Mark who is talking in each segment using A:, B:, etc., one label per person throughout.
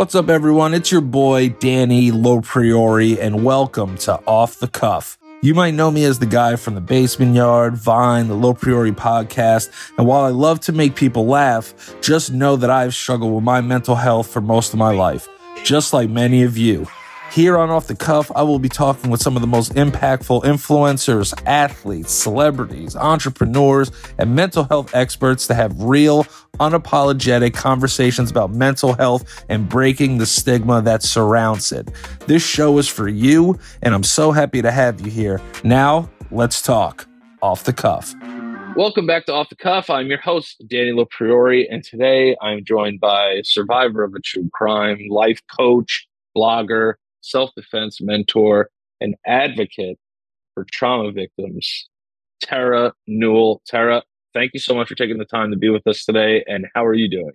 A: What's up, everyone? It's your boy, Danny LoPriore, and welcome to Off the Cuff. You might know me as the guy from the Basement Yard, Vine, the Low Priority podcast. And while I love to make people laugh, just know that I've struggled with my mental health for most of my life, just like many of you. Here on Off the Cuff, I will be talking with some of the most impactful influencers, athletes, celebrities, entrepreneurs, and mental health experts to have real, unapologetic conversations about mental health and breaking the stigma that surrounds it. This show is for you, and I'm so happy to have you here. Now, let's talk Off the Cuff.
B: Welcome back to Off the Cuff. I'm your host, Danny LoPriore, and today I'm joined by survivor of a true crime, life coach, blogger, self defense mentor, and advocate for trauma victims, Terra Newell. Terra, thank you so much for taking the time to be with us today. And how are you doing?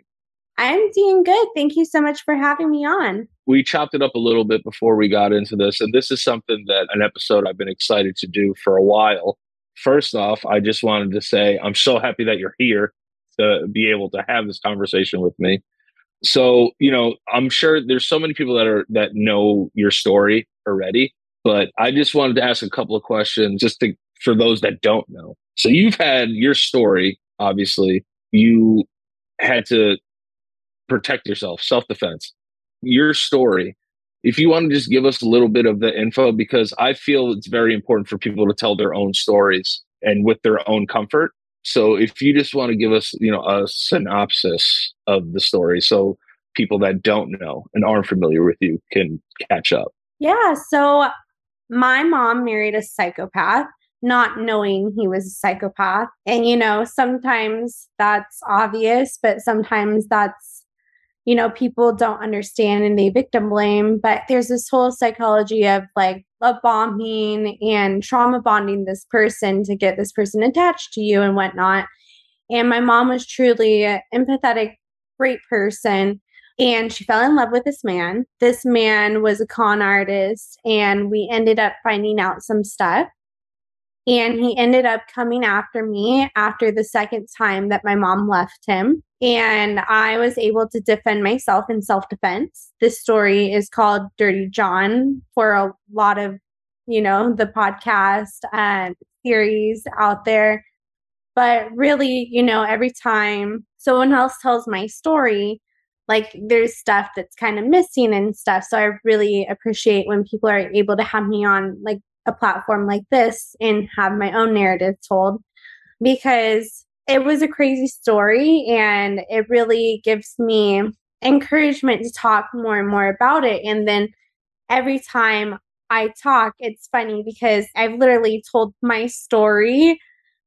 C: I'm doing good. Thank you so much for having me on.
B: We chopped it up a little bit before we got into this, and this is something that an episode I've been excited to do for a while. First off, I just wanted to say I'm so happy that you're here to be able to have this conversation with me so you know i'm sure there's so many people that are that know your story already but i just wanted to ask a couple of questions just to for those that don't know. So you've had your story obviously. You had to protect yourself self-defense. Your story if you want to just give us a little bit of the info because i feel it's very important for people to tell their own stories and with their own comfort. So if you just want to give us, you know, a synopsis of the story so people that don't know and aren't familiar with you can catch up.
C: Yeah, so my mom married a psychopath not knowing he was a psychopath. And you know, sometimes that's obvious, but sometimes that's you know, people don't understand and they victim blame, but there's this whole psychology of like love bombing and trauma bonding this person to get this person attached to you and whatnot. And my mom was truly an empathetic, great person. And she fell in love with this man. This man was a con artist, and we ended up finding out some stuff. And he ended up coming after me after the second time that my mom left him. And I was able to defend myself in self defense. This story is called Dirty John for a lot of, you know, the podcast and series out there. But really, you know, every time someone else tells my story, like there's stuff that's kind of missing and stuff. So I really appreciate when people are able to have me on like a platform like this and have my own narrative told because it was a crazy story and it really gives me encouragement to talk more and more about it. And then every time I talk, it's funny because I've literally told my story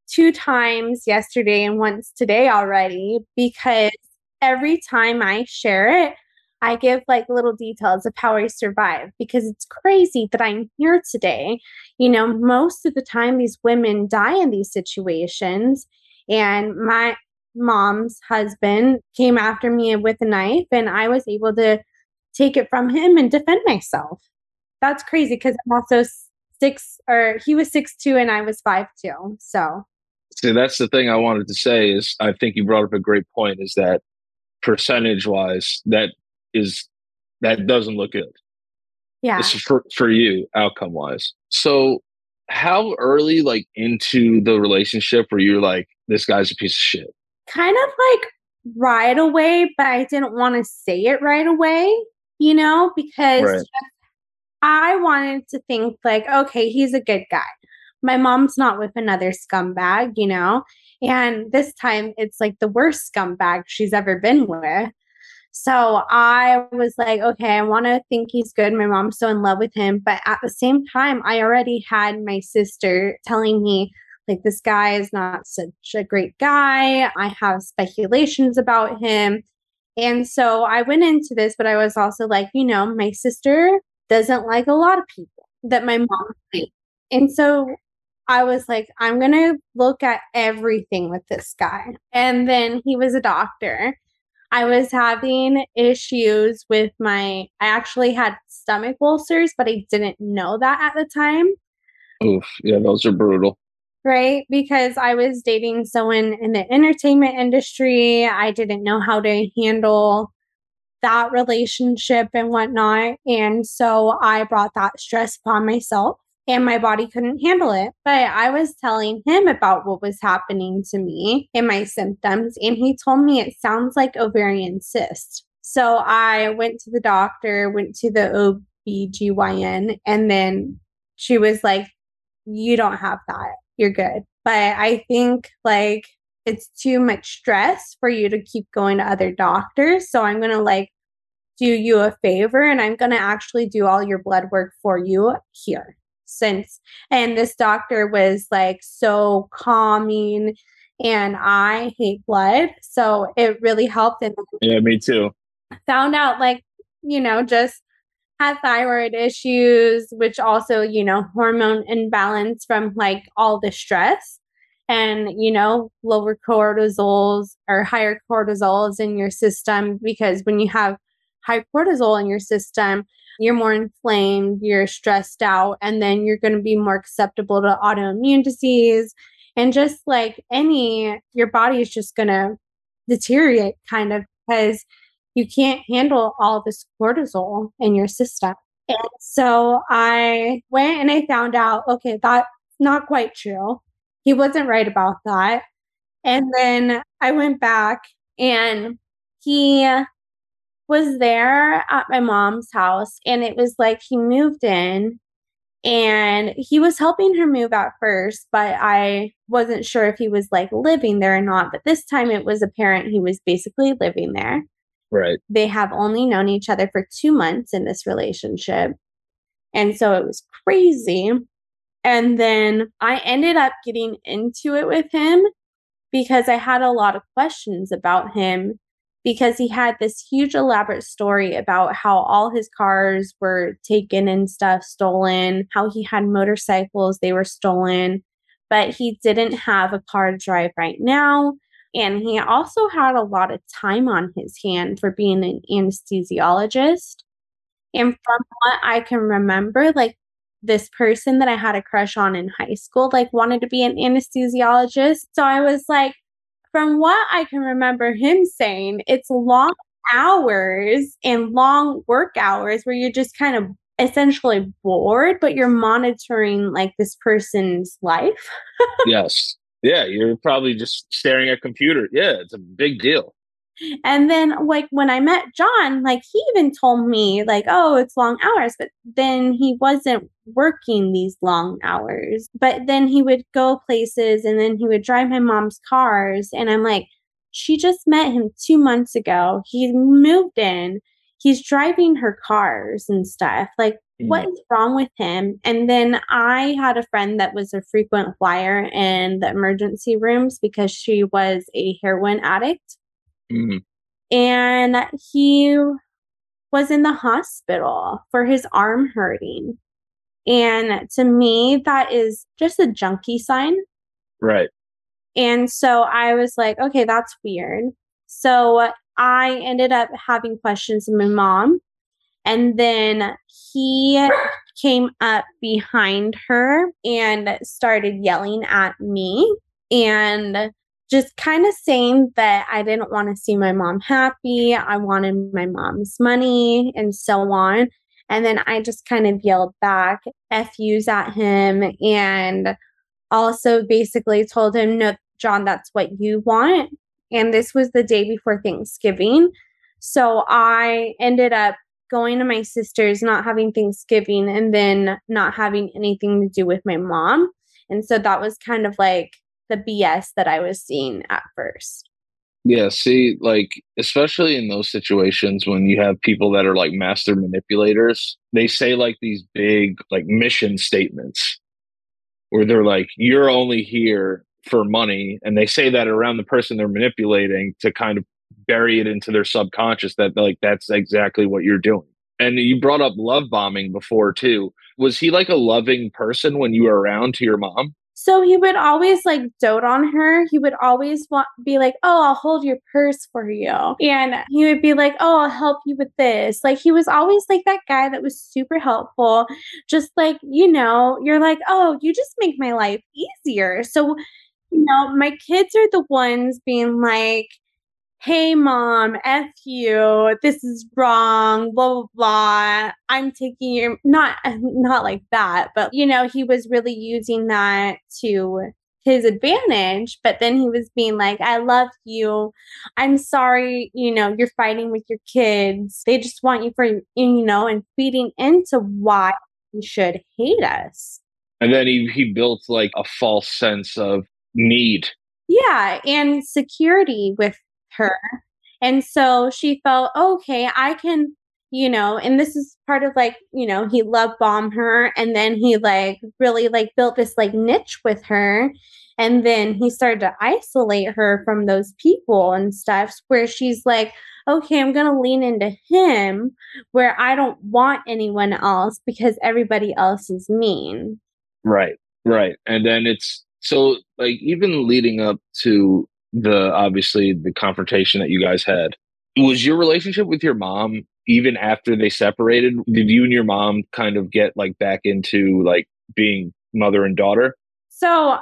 C: two times yesterday and once today already because every time I share it, I give like little details of how I survived because it's crazy that I'm here today. You know, most of the time these women die in these situations. And my mom's husband came after me with a knife, and I was able to take it from him and defend myself. That's crazy because I'm also six, or he was six two, and I was five two. So,
B: see, that's the thing I wanted to say is I think you brought up a great point. Is that percentage wise, that is that doesn't look good.
C: Yeah,
B: it's for for you outcome wise. So, how early, like into the relationship, were you like, this guy's a piece of shit?
C: Kind of like right away, but I didn't want to say it right away, you know, because right. I wanted to think like, okay, he's a good guy. My mom's not with another scumbag, you know? And this time it's like the worst scumbag she's ever been with. So I was like, okay, I want to think he's good. My mom's so in love with him. But at the same time, I already had my sister telling me, like this guy is not such a great guy. I have speculations about him. And so I went into this, but I was also like, you know, my sister doesn't like a lot of people that my mom likes. And so I was like, I'm going to look at everything with this guy. And then he was a doctor. I was having issues with my, I actually had stomach ulcers, but I didn't know that at the time.
B: Oof. Yeah, those are brutal
C: right? Because I was dating someone in the entertainment industry. I didn't know how to handle that relationship and whatnot. And so I brought that stress upon myself and my body couldn't handle it. But I was telling him about what was happening to me and my symptoms. And he told me it sounds like ovarian cyst. So I went to the doctor, went to the OBGYN, and then she was like, You don't have that. You're good. But I think like it's too much stress for you to keep going to other doctors. So I'm going to like do you a favor and I'm going to actually do all your blood work for you here. Since, and this doctor was like so calming and I hate blood. So it really helped. And
B: yeah, me too.
C: Found out like, you know, just had thyroid issues, which also, you know, hormone imbalance from like all the stress and you know lower cortisols or higher cortisols in your system because when you have high cortisol in your system you're more inflamed you're stressed out and then you're going to be more susceptible to autoimmune disease. And just like any your body is just going to deteriorate kind of because you can't handle all this cortisol in your system. And so i went and i found out okay that's not quite true. He wasn't right about that. And then I went back and he was there at my mom's house and it was like he moved in and he was helping her move at first but i wasn't sure if he was like living there or not but this time it was apparent he was basically living there.
B: Right.
C: They have only known each other for two months in this relationship and so it was crazy and then I ended up getting into it with him because I had a lot of questions about him because he had this huge elaborate story about how all his cars were taken and stuff stolen, how he had motorcycles, they were stolen, but he didn't have a car to drive right now. And he also had a lot of time on his hand for being an anesthesiologist. And from what I can remember, like this person that I had a crush on in high school like wanted to be an anesthesiologist. So I was like, from what I can remember him saying, it's long hours and long work hours where you're just kind of essentially bored, but you're monitoring like this person's life.
B: yes. Yeah. You're probably just staring at computer. Yeah. It's a big deal.
C: And then like when I met John, like he even told me like, "Oh, it's long hours," but then he wasn't working these long hours. But then he would go places and then he would drive my mom's cars and I'm like, "She just met him 2 months ago. He moved in. He's driving her cars and stuff. Like what mm. is wrong with him? And then I had a friend that was a frequent flyer in the emergency rooms because she was a heroin addict. Mm-hmm. And he was in the hospital for his arm hurting. And to me, that is just a junkie sign.
B: Right.
C: And so I was like, okay, that's weird. So I ended up having questions with my mom. And then he came up behind her and started yelling at me. And just kind of saying that I didn't want to see my mom happy. I wanted my mom's money and so on. And then I just kind of yelled back FUs at him and also basically told him, no, John, that's what you want. And this was the day before Thanksgiving. So I ended up going to my sister's, not having Thanksgiving, and then not having anything to do with my mom. And so that was kind of like the BS that I was seeing at first.
B: Yeah, see, like, especially in those situations when you have people that are like master manipulators, they say like these big, like, mission statements where they're like, you're only here for money. And they say that around the person they're manipulating to kind of bury it into their subconscious that, like, that's exactly what you're doing. And you brought up love bombing before, too. Was he like a loving person when you were around to your mom?
C: So he would always like dote on her. He would always want be like, "Oh, I'll hold your purse for you." And he would be like, "Oh, I'll help you with this." Like he was always like that guy that was super helpful. Just like, you know, you're like, "Oh, you just make my life easier." So, you know, my kids are the ones being like, hey mom f you. This is wrong blah blah blah. I'm taking your not not like that but you know he was really using that to his advantage but then he was being like i love you. I'm sorry you know you're fighting with your kids. They just want you for you know and feeding into why you should hate us.
B: And then he he built like a false sense of need.
C: Yeah and security with her. And so she felt, okay, I can, you know, and this is part of like, you know, he love bombed her and then he like really like built this like niche with her. And then he started to isolate her from those people and stuff where she's like, okay, I'm going to lean into him where I don't want anyone else because everybody else is mean.
B: Right, right. And then it's so like even leading up to the obviously the confrontation that you guys had. Was your relationship with your mom even after they separated? Did you and your mom kind of get like back into like being mother and daughter?
C: So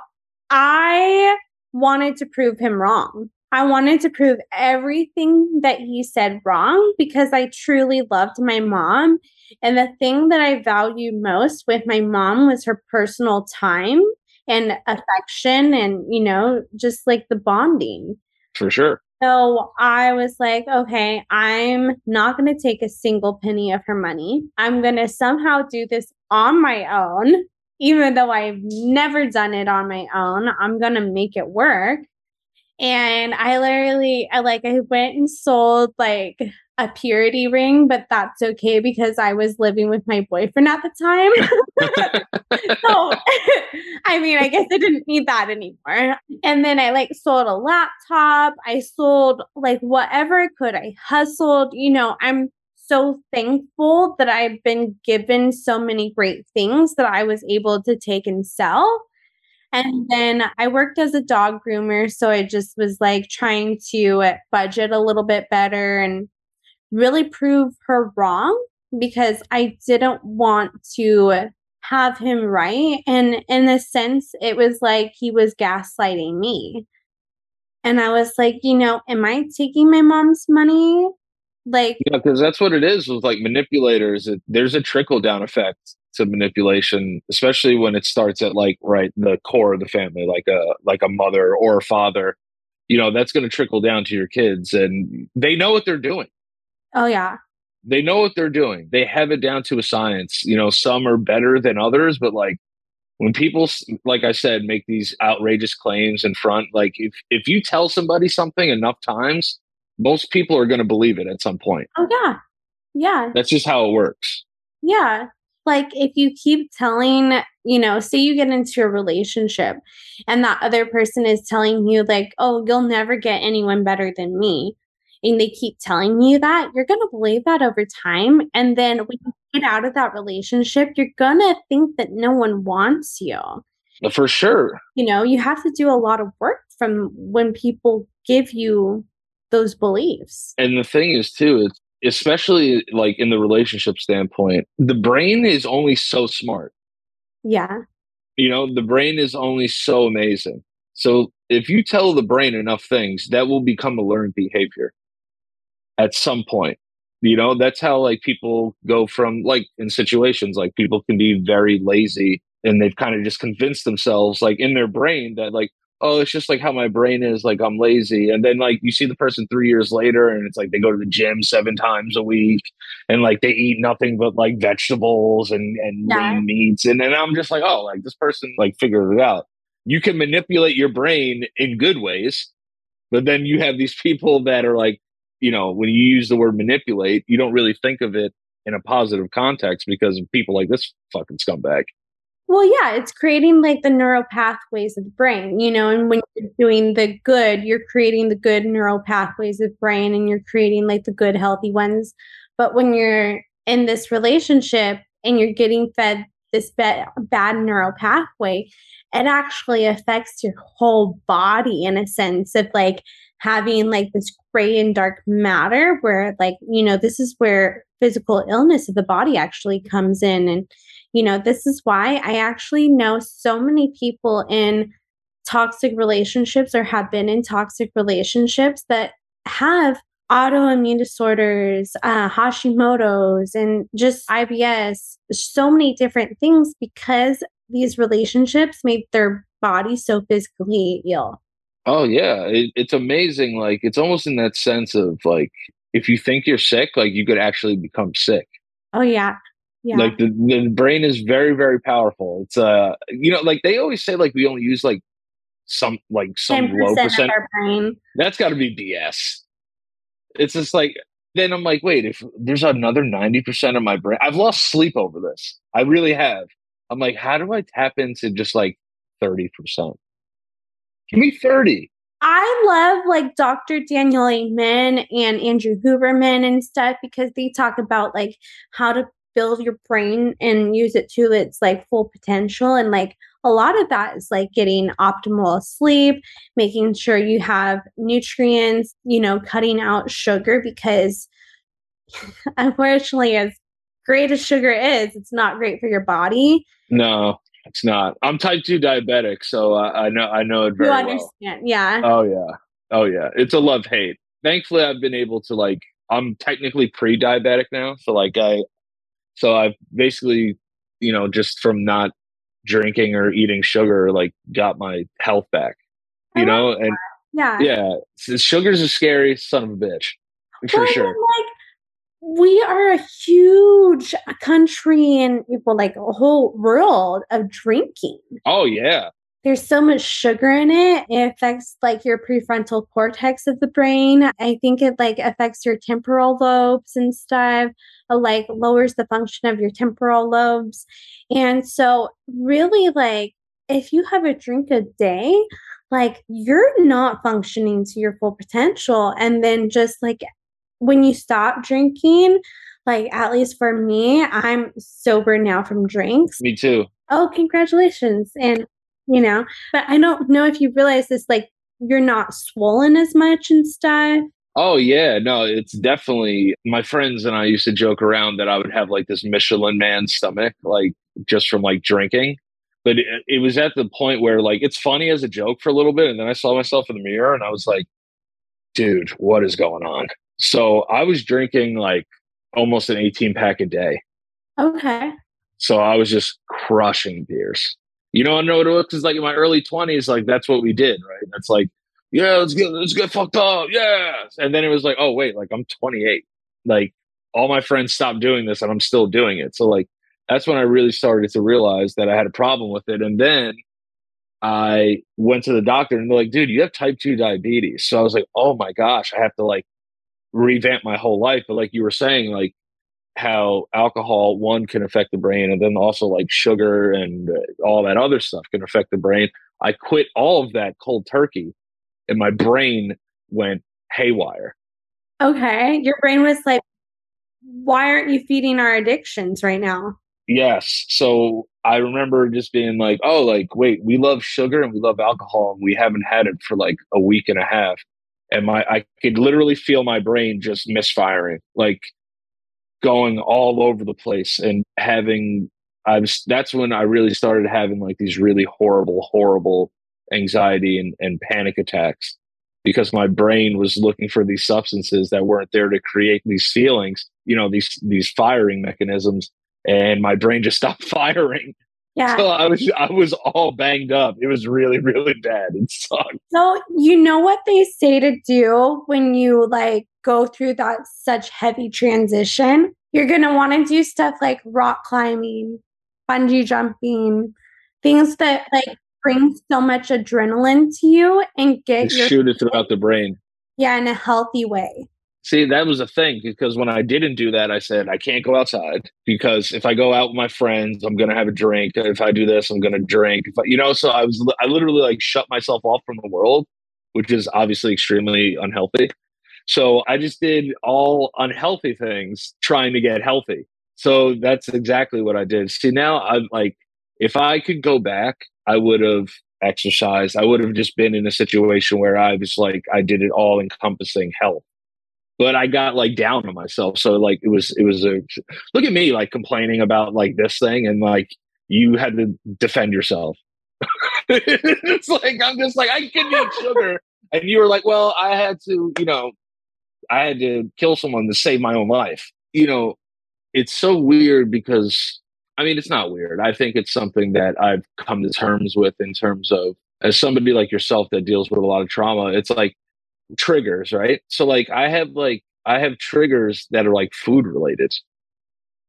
C: I wanted to prove him wrong. I wanted to prove everything that he said wrong because I truly loved my mom. And the thing that I valued most with my mom was her personal time and affection and, you know, just like the bonding.
B: For sure.
C: So I was like, okay, I'm not going to take a single penny of her money. I'm going to somehow do this on my own, even though I've never done it on my own. I'm going to make it work. And I literally, I like, I went and sold like a purity ring, but that's okay because I was living with my boyfriend at the time. so, I mean, I guess I didn't need that anymore. And then I like sold a laptop. I sold like whatever I could. I hustled. You know, I'm so thankful that I've been given so many great things that I was able to take and sell. And then I worked as a dog groomer. So I just was like trying to uh, budget a little bit better and really prove her wrong because I didn't want to have him right. And in a sense, it was like he was gaslighting me. And I was like, you know, am I taking my mom's money? Like,
B: yeah, because that's what it is with like manipulators. It, there's a trickle down effect to manipulation, especially when it starts at like right the core of the family, like a like a mother or a father. You know, that's going to trickle down to your kids, and they know what they're doing.
C: Oh yeah.
B: They know what they're doing. They have it down to a science. You know, some are better than others, but like when people like I said make these outrageous claims in front, like if if you tell somebody something enough times, most people are going to believe it at some point.
C: Oh yeah. Yeah.
B: That's just how it works.
C: Yeah. Like if you keep telling, you know, say you get into a relationship and that other person is telling you like, "Oh, you'll never get anyone better than me." And they keep telling you that, you're going to believe that over time. And then when you get out of that relationship, you're going to think that no one wants you.
B: Uh, for sure.
C: You know, you have to do a lot of work from when people give you those beliefs.
B: And the thing is, too, it's especially like in the relationship standpoint, the brain is only so smart.
C: Yeah.
B: You know, the brain is only so amazing. So if you tell the brain enough things, that will become a learned behavior at some point you know? That's how like people go from like in situations like people can be very lazy and they've kind of just convinced themselves like in their brain that like oh it's just like how my brain is like i'm lazy. And then like you see the person three years later and it's like they go to the gym seven times a week and like they eat nothing but like vegetables and and yeah. lean meats. And then i'm just like oh like this person like figured it out. You can manipulate your brain in good ways but then you have these people that are like you know, when you use the word manipulate, you don't really think of it in a positive context because of people like this fucking scumbag.
C: Well, yeah, it's creating like the neural pathways of the brain, you know, and when you're doing the good, you're creating the good neural pathways of brain and you're creating like the good healthy ones. But when you're in this relationship and you're getting fed this bad, bad neural pathway, it actually affects your whole body in a sense of like having like this gray and dark matter where like you know this is where physical illness of the body actually comes in and you know this is why i actually know so many people in toxic relationships or have been in toxic relationships that have autoimmune disorders, uh, Hashimoto's, and just IBS, so many different things because these relationships made their body so physically ill.
B: Oh yeah, it, it's amazing. Like it's almost in that sense of like if you think you're sick, like you could actually become sick.
C: Oh yeah. Yeah.
B: Like the, the brain is very, very powerful. It's uh you know, like they always say like we only use like some like some low percent. That's gotta be BS. It's just like then I'm like, wait, if there's another 90% of my brain, I've lost sleep over this. I really have. I'm like, how do I tap into just like 30%? Give me 30.
C: I love like Dr. Daniel Amen and Andrew Huberman and stuff because they talk about like how to build your brain and use it to its like full potential and like a lot of that is like getting optimal sleep making sure you have nutrients you know cutting out sugar because unfortunately as great as sugar is it's not great for your body
B: no it's not. I'm type two diabetic, so uh, I know I know it very you understand.
C: well. Yeah.
B: Oh yeah. Oh yeah. It's a love hate. Thankfully, I've been able to like. I'm technically pre-diabetic now, so like I, so I've basically, you know, just from not drinking or eating sugar, like got my health back. You know, and
C: yeah,
B: yeah, sugar's a scary son of a bitch for well, sure.
C: Like we are a huge uh, country and people like a whole world of drinking.
B: Oh yeah.
C: There's so much sugar in it. It affects like your prefrontal cortex of the brain. I think it like affects your temporal lobes and stuff. It, like lowers the function of your temporal lobes. And so really like if you have a drink a day, like you're not functioning to your full potential and then just like when you stop drinking, like at least for me, I'm sober now from drinks.
B: Me too.
C: Oh, congratulations. And, you know, but I don't know if you realize this, like, you're not swollen as much and stuff.
B: Oh yeah, no, it's definitely my friends and I used to joke around that I would have like this Michelin man stomach, like just from like drinking. But it, it was at the point where like it's funny as a joke for a little bit, and then I saw myself in the mirror and I was like, dude, what is going on? So I was drinking like almost an 18 pack a day.
C: Okay.
B: So I was just crushing beers. You know, I know what it was because like in my early 20s, like that's what we did, right? That's like, yeah, let's get let's get fucked up. Yeah. And then it was like, oh wait, like I'm 28. Like all my friends stopped doing this and I'm still doing it. So like that's when I really started to realize that I had a problem with it. And then I went to the doctor and they're like, dude, you have type 2 diabetes. So I was like, oh my gosh, I have to like revamp my whole life. But like you were saying, like how alcohol one can affect the brain, and then also like sugar and uh, all that other stuff can affect the brain. I quit all of that cold turkey, and my brain went haywire.
C: Okay, your brain was like, "Why aren't you feeding our addictions right now?"
B: Yes. So I remember just being like, "Oh, like wait, we love sugar and we love alcohol, and we haven't had it for like a week and a half." And my I could literally feel my brain just misfiring, like going all over the place and having I was that's when I really started having like these really horrible, horrible anxiety and, and panic attacks because my brain was looking for these substances that weren't there to create these feelings, you know, these these firing mechanisms. And my brain just stopped firing.
C: Yeah.
B: So I was I was all banged up. It was really really bad. It sucked.
C: So you know what they say to do when you like go through that such heavy transition? You're going to want to do stuff like rock climbing, bungee jumping, things that like bring so much adrenaline to you and get
B: your shoot it throughout the brain.
C: Yeah, in a healthy way.
B: See, that was a thing because when I didn't do that, I said, I can't go outside because if I go out with my friends, I'm going to have a drink. If I do this, I'm going to drink. You know, so I was, I literally like shut myself off from the world, which is obviously extremely unhealthy. So I just did all unhealthy things trying to get healthy. So that's exactly what I did. See, now I'm like, if I could go back, I would have exercised. I would have just been in a situation where I was like, I did it all encompassing health but I got like down on myself. So like it was it was a look at me like complaining about like this thing and like you had to defend yourself. it's like I'm just like I can eat sugar, and you were like, well, I had to, you know, I had to kill someone to save my own life. You know, it's so weird because I mean, it's not weird. I think it's something that I've come to terms with in terms of as somebody like yourself that deals with a lot of trauma. It's like triggers, right? So like I have like I have triggers that are like food related.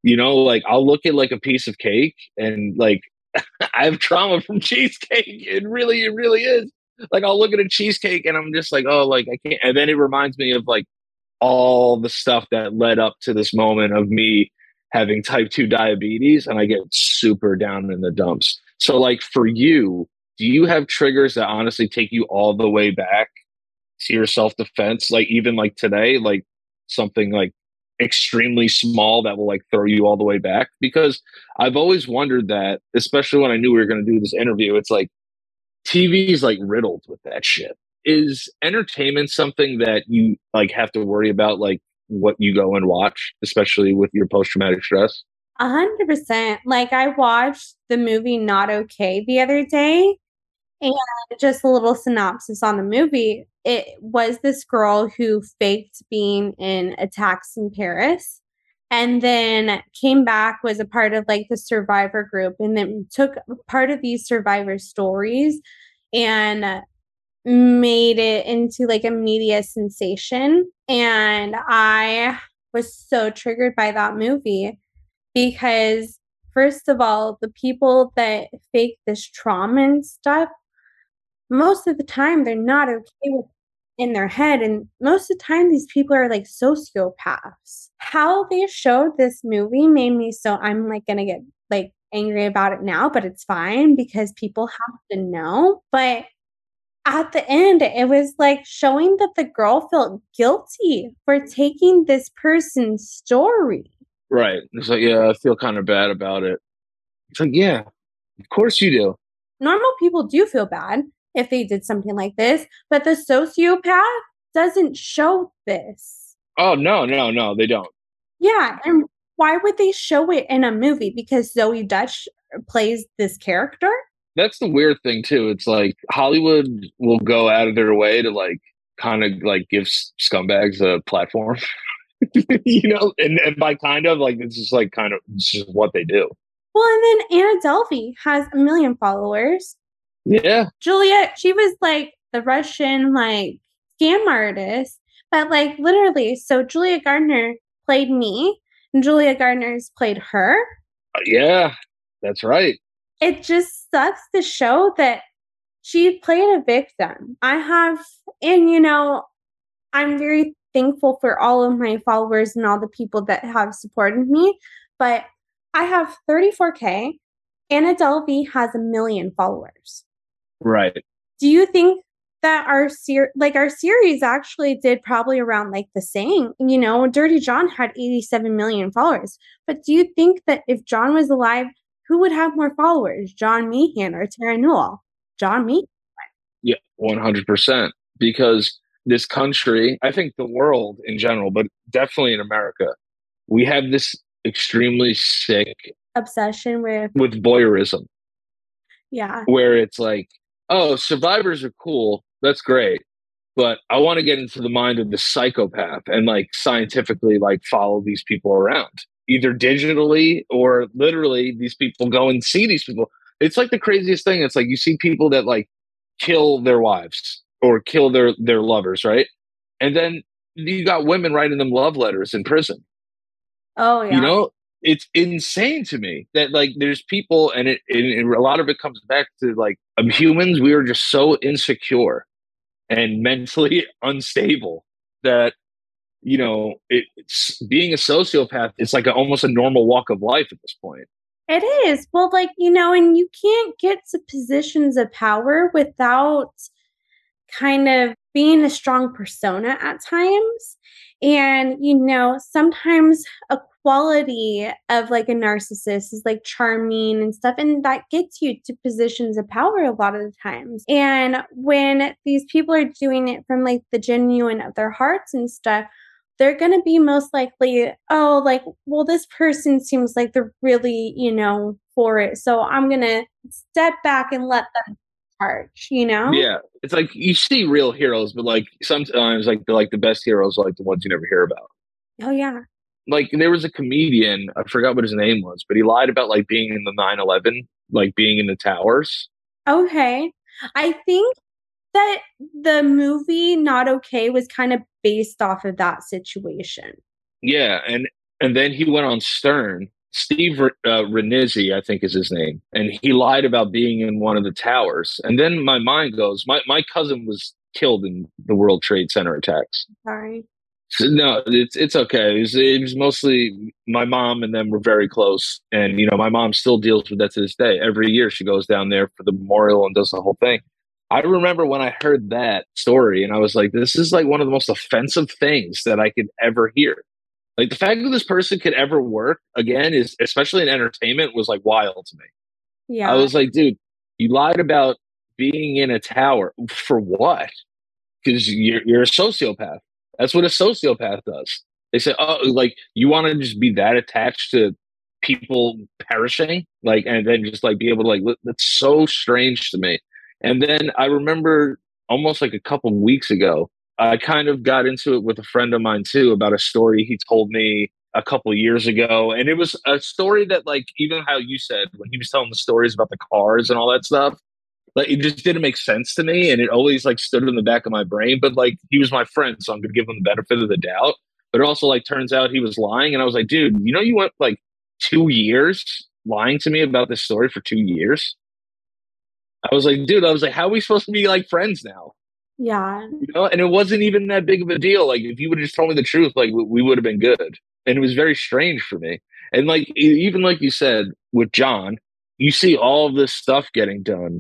B: You know, like I'll look at like a piece of cake and like I have trauma from cheesecake. It really, it really is. Like I'll look at a cheesecake and I'm just like, oh, like I can't. And then it reminds me of like all the stuff that led up to this moment of me having type 2 diabetes and I get super down in the dumps. So like for you, do you have triggers that honestly take you all the way back to your self defense? Like even like today, like something like extremely small that will like throw you all the way back because I've always wondered that, especially when I knew we were going to do this interview, it's like TV is like riddled with that shit. Is entertainment something that you like have to worry about, like what you go and watch, especially with your post traumatic stress?
C: A hundred percent. Like I watched the movie Not Okay the other day, and just a little synopsis on the movie. It was this girl who faked being in attacks in Paris and then came back, was a part of like the survivor group, and then took part of these survivor stories and made it into like a media sensation. And I was so triggered by that movie because, first of all, the people that fake this trauma and stuff most of the time they're not okay with in their head and most of the time these people are like sociopaths. How they showed this movie made me so i'm like gonna get like angry about it now but it's fine because people have to know but at the end it was like showing that the girl felt guilty for taking this person's story.
B: Right. It's like yeah i feel kind of bad about it. It's like yeah of course you do.
C: Normal people do feel bad if they did something like this, but the sociopath doesn't show this.
B: Oh, no, no, no, they don't.
C: Yeah. And why would they show it in a movie? Because Zoey Deutch plays this character?
B: That's the weird thing, too. It's like Hollywood will go out of their way to like kind of like give scumbags a platform. you know, and, and by kind of like it's just like kind of it's just what they do.
C: Well, and then Anna Delvey has a million followers.
B: Yeah.
C: Julia, she was like the Russian like scam artist, but like literally, so Julia Garner played me and Julia Garner's played her.
B: Uh, yeah, that's right.
C: It just sucks to show that she played a victim. I have, and you know, I'm very thankful for all of my followers and all the people that have supported me, but I have 34K. Anna Delvey has a million followers.
B: Right.
C: Do you think that our ser- like our series actually did probably around like the same? You know, Dirty John had 87 million followers. But do you think that if John was alive, who would have more followers, John Meehan or Terra Newell? John Meehan.
B: Yeah, 100%. Because this country, I think the world in general, but definitely in America, we have this extremely sick
C: obsession with
B: with voyeurism.
C: Yeah.
B: Where it's like oh, survivors are cool. That's great. But I want to get into the mind of the psychopath and like scientifically like follow these people around, either digitally or literally these people go and see these people. It's like the craziest thing. It's like you see people that like kill their wives or kill their their lovers, right? And then you got women writing them love letters in prison.
C: Oh yeah.
B: You know, it's insane to me that like there's people and it and a lot of it comes back to like um, humans we are just so insecure and mentally unstable that you know it's being a sociopath it's like a, almost a normal walk of life at this point.
C: It is. Well like you know and you can't get to positions of power without kind of being a strong persona at times. And you know sometimes a quality of like a narcissist is like charming and stuff and that gets you to positions of power a lot of the times and when these people are doing it from like the genuine of their hearts and stuff they're going to be most likely oh like well this person seems like they're really you know for it so i'm going to step back and let them charge, you know?
B: Yeah. It's like you see real heroes, but like sometimes like the like the best heroes are like the ones you never hear about.
C: Oh yeah.
B: Like there was a comedian, I forgot what his name was, but he lied about like being in the 9-11, like being in the towers.
C: Okay. I think that the movie Not Okay was kind of based off of that situation.
B: Yeah, and and then he went on Stern. Steve uh, Rannazzisi, I think is his name, and he lied about being in one of the towers. And then my mind goes, my my cousin was killed in the World Trade Center attacks.
C: Sorry.
B: So, no, it's it's okay. It was, it was mostly my mom and them were very close, and you know my mom still deals with that to this day. Every year she goes down there for the memorial and does the whole thing. I remember when I heard that story, and I was like, "This is like one of the most offensive things that I could ever hear." Like the fact that this person could ever work again is, especially in entertainment, was like wild to me.
C: Yeah.
B: I was like, dude, you lied about being in a tower for what? Because you're you're a sociopath. That's what a sociopath does. They say, oh, like you want to just be that attached to people perishing, like, and then just like be able to like. That's so strange to me. And then I remember almost like a couple weeks ago, I kind of got into it with a friend of mine too about a story he told me a couple years ago. And it was a story that, like, even how you said when he was telling the stories about the cars and all that stuff, like, it just didn't make sense to me. And it always, like, stood in the back of my brain. But, like, he was my friend, so I'm to give him the benefit of the doubt. But it also, like, turns out he was lying. And I was like, dude, you know, you went like two years lying to me about this story for two years. I was like, dude, I was like, how are we supposed to be like friends now?
C: Yeah.
B: You know, and it wasn't even that big of a deal. Like, if you would have just told me the truth, like, we, we would have been good. And it was very strange for me. And like, even like you said with John, you see all of this stuff getting done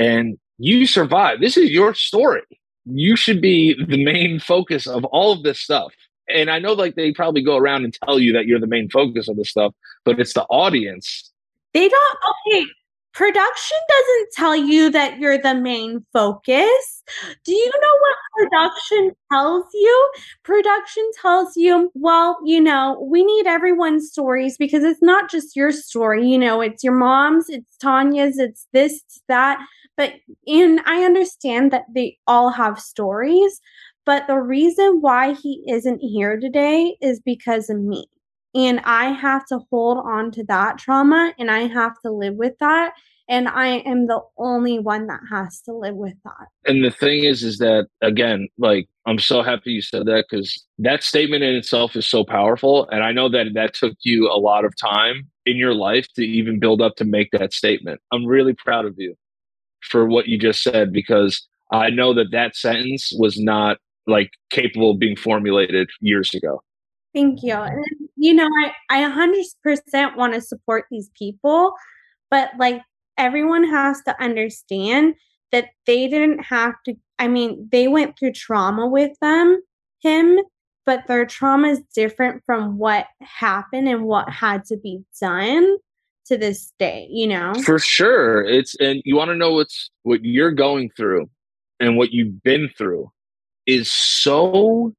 B: and you survive. This is your story. You should be the main focus of all of this stuff. And I know like they probably go around and tell you that you're the main focus of this stuff, but it's the audience.
C: They don't okay production doesn't tell you that you're the main focus. Do you know what production tells you? Production tells you, well, you know, we need everyone's stories because it's not just your story. You know, it's your mom's, it's Tanya's, it's this, that. But and I understand that they all have stories, but the reason why he isn't here today is because of me. And I have to hold on to that trauma and I have to live with that. And I am the only one that has to live with that.
B: And the thing is, is that again, like, I'm so happy you said that because that statement in itself is so powerful. And I know that that took you a lot of time in your life to even build up to make that statement. I'm really proud of you for what you just said because I know that that sentence was not like capable of being formulated years ago.
C: Thank you. And, you know, I, I 100% want to support these people, but like everyone has to understand that they didn't have to, I mean, they went through trauma with them, him, but their trauma is different from what happened and what had to be done to this day, you know?
B: For sure. It's, and you want to know what's, what you're going through and what you've been through is so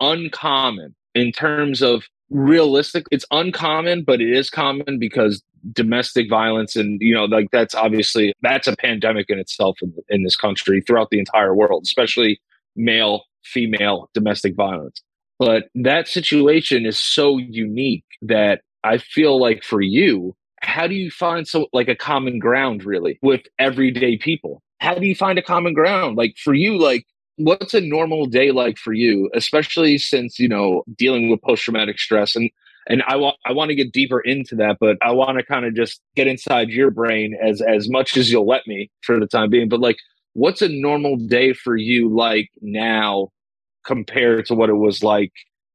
B: uncommon in terms of realistic it's uncommon but it is common because domestic violence and you know like that's obviously that's a pandemic in itself in, in this country throughout the entire world especially male female domestic violence but that situation is so unique that i feel like for you how do you find so like a common ground really with everyday people? How do you find a common ground? Like for you like what's a normal day like for you especially since you know dealing with post-traumatic stress? And and i want i want to get deeper into that but i want to kind of just get inside your brain as as much as you'll let me for the time being. But like what's a normal day for you like now compared to what it was like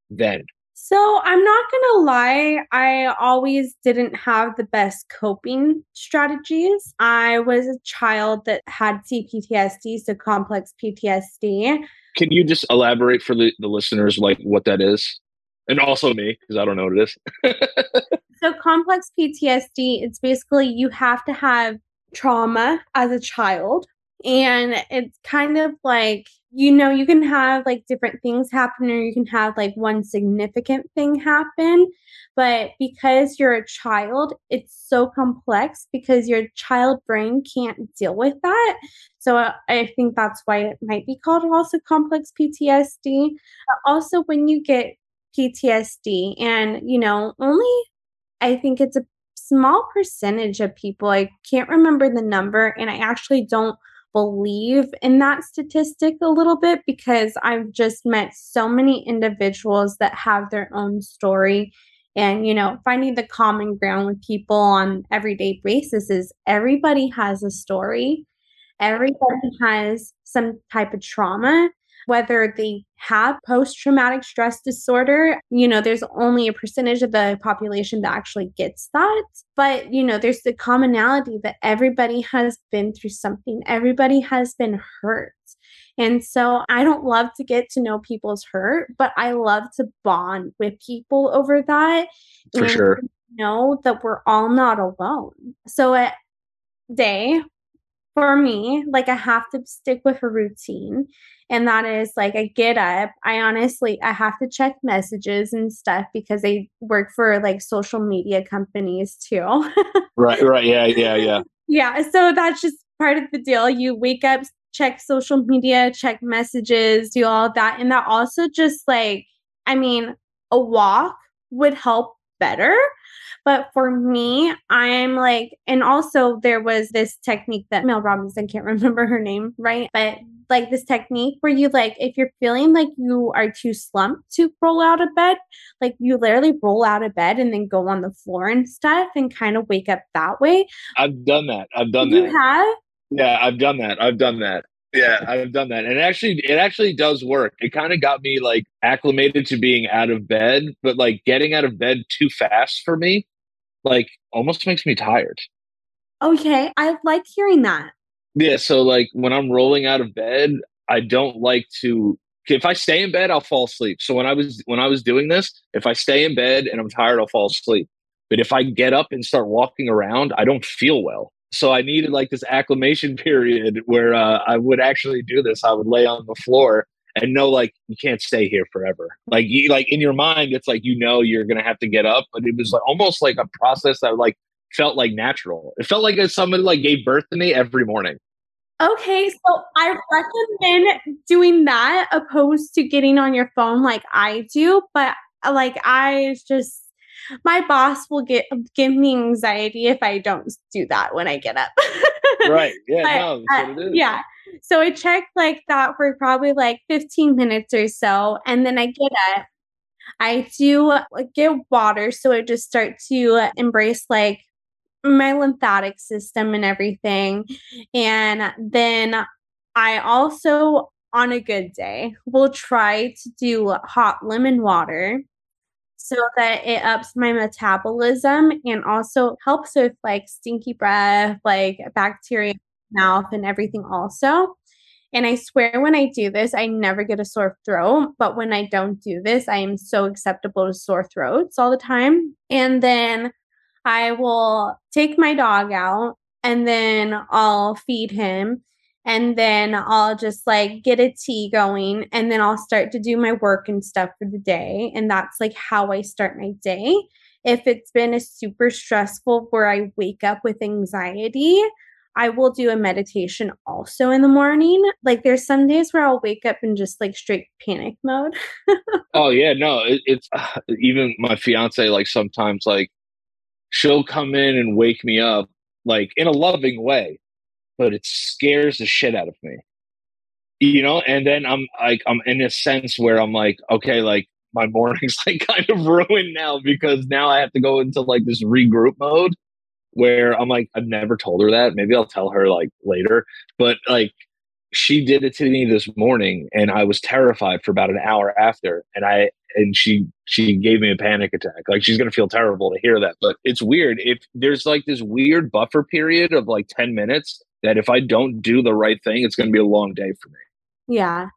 B: then
C: so I'm not going to lie, I always didn't have the best coping strategies. I was a child that had CPTSD, so complex PTSD.
B: Can you just elaborate for the, the listeners like what that is? And also me, because I don't know what it is.
C: so complex PTSD, it's basically you have to have trauma as a child. And it's kind of like you know, you can have like different things happen, or you can have like one significant thing happen. But because you're a child, it's so complex because your child brain can't deal with that. So uh, I think that's why it might be called also complex PTSD. Also, when you get PTSD, and you know, only I think it's a small percentage of people, I can't remember the number, and I actually don't believe in that statistic a little bit because I've just met so many individuals that have their own story. And, you know, finding the common ground with people on everyday basis is everybody has a story. Everybody has some type of trauma whether they have post traumatic stress disorder. You know, there's only a percentage of the population that actually gets that. But, you know, there's the commonality that everybody has been through something, everybody has been hurt. And so I don't love to get to know people's hurt, but I love to bond with people over that.
B: For and sure.
C: Know that we're all not alone. So at day for me, like I have to stick with a routine and that is like i get up i honestly i have to check messages and stuff because i work for like social media companies too.
B: Right right. Yeah yeah yeah.
C: Yeah so that's just part of the deal. You wake up check social media check messages do all that. And that also just like i mean a walk would help better but for me, I'm like, and also there was this technique that Mel Robinson can't remember her name, right? But like this technique where you like, if you're feeling like you are too slumped to roll out of bed, like you literally roll out of bed and then go on the floor and stuff and kind of wake up that way.
B: I've done that. I've done
C: you
B: that.
C: You have?
B: Yeah, I've done that. I've done that. Yeah, I've done that. And actually it actually does work. It kind of got me like acclimated to being out of bed, but like getting out of bed too fast for me like almost makes me tired.
C: Okay, I like hearing that.
B: Yeah, so like when I'm rolling out of bed, I don't like to if I stay in bed, I'll fall asleep. So when I was when I was doing this, if I stay in bed and I'm tired, I'll fall asleep. But if I get up and start walking around, I don't feel well. So I needed like this acclimation period where uh, I would actually do this. I would lay on the floor and know like you can't stay here forever. Like you like in your mind, it's like you know you're gonna have to get up, but it was like almost like a process that like felt like natural. It felt like somebody like gave birth to me every morning.
C: Okay, so I recommend doing that opposed to getting on your phone like I do, but uh, like I just my boss will get give me anxiety if I don't do that when I get up.
B: right. Yeah. but, no,
C: uh, yeah. So I checked like that for probably like 15 minutes or so. And then I get up. I do like, get water. So I just start to embrace like my lymphatic system and everything. And then I also, on a good day, will try to do hot lemon water so that it ups my metabolism and also helps with like stinky breath, like bacteria mouth and everything also. And I swear when I do this, I never get a sore throat. But when I don't do this, I am so acceptable to sore throats all the time. And then I will take my dog out and then I'll feed him. And then I'll just like get a tea going and then I'll start to do my work and stuff for the day. And that's like how I start my day. If it's been a super stressful where I wake up with anxiety, I will do a meditation also in the morning. Like there's some days where I'll wake up in just like straight panic mode.
B: oh yeah, no, it, it's uh, even my fiance like sometimes like she'll come in and wake me up like in a loving way, but it scares the shit out of me. You know, and then I'm like I'm in a sense where I'm like, okay, like my morning's like kind of ruined now because now I have to go into like this regroup mode where I'm like, I've never told her that. Maybe I'll tell her like later. But like she did it to me this morning and I was terrified for about an hour after. And I and she she gave me a panic attack. Like she's gonna feel terrible to hear that. But it's weird. If there's like this weird buffer period of like 10 minutes that if I don't do the right thing, it's gonna be a long day for me.
C: Yeah.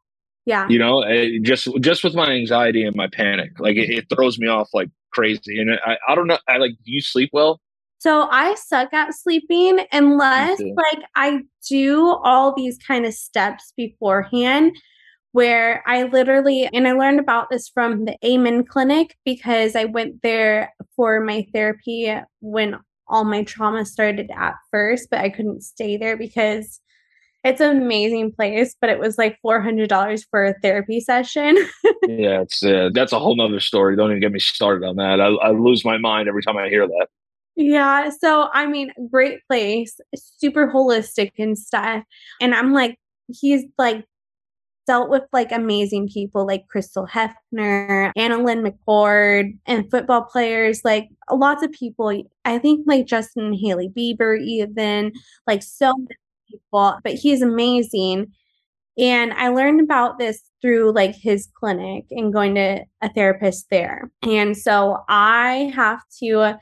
C: Yeah.
B: You know, it, just just with my anxiety and my panic, like it, it throws me off like crazy. And I, I don't know. I like, do you sleep well?
C: So I suck at sleeping unless like I do all these kind of steps beforehand where I literally, and I learned about this from the Amen Clinic because I went there for my therapy when all my trauma started at first, but I couldn't stay there because it's an amazing place, but it was like four hundred dollars for a therapy session.
B: yeah, it's uh, that's a whole nother story. Don't even get me started on that. I, I lose my mind every time I hear that.
C: Yeah, so I mean, great place, super holistic and stuff. And I'm like, he's like dealt with like amazing people like Crystal Hefner, AnnaLynne McCord, and football players, like lots of people. I think like Justin Hailey Bieber, even like so many people, but he's amazing. And I learned about this through like his clinic and going to a therapist there. And so I have to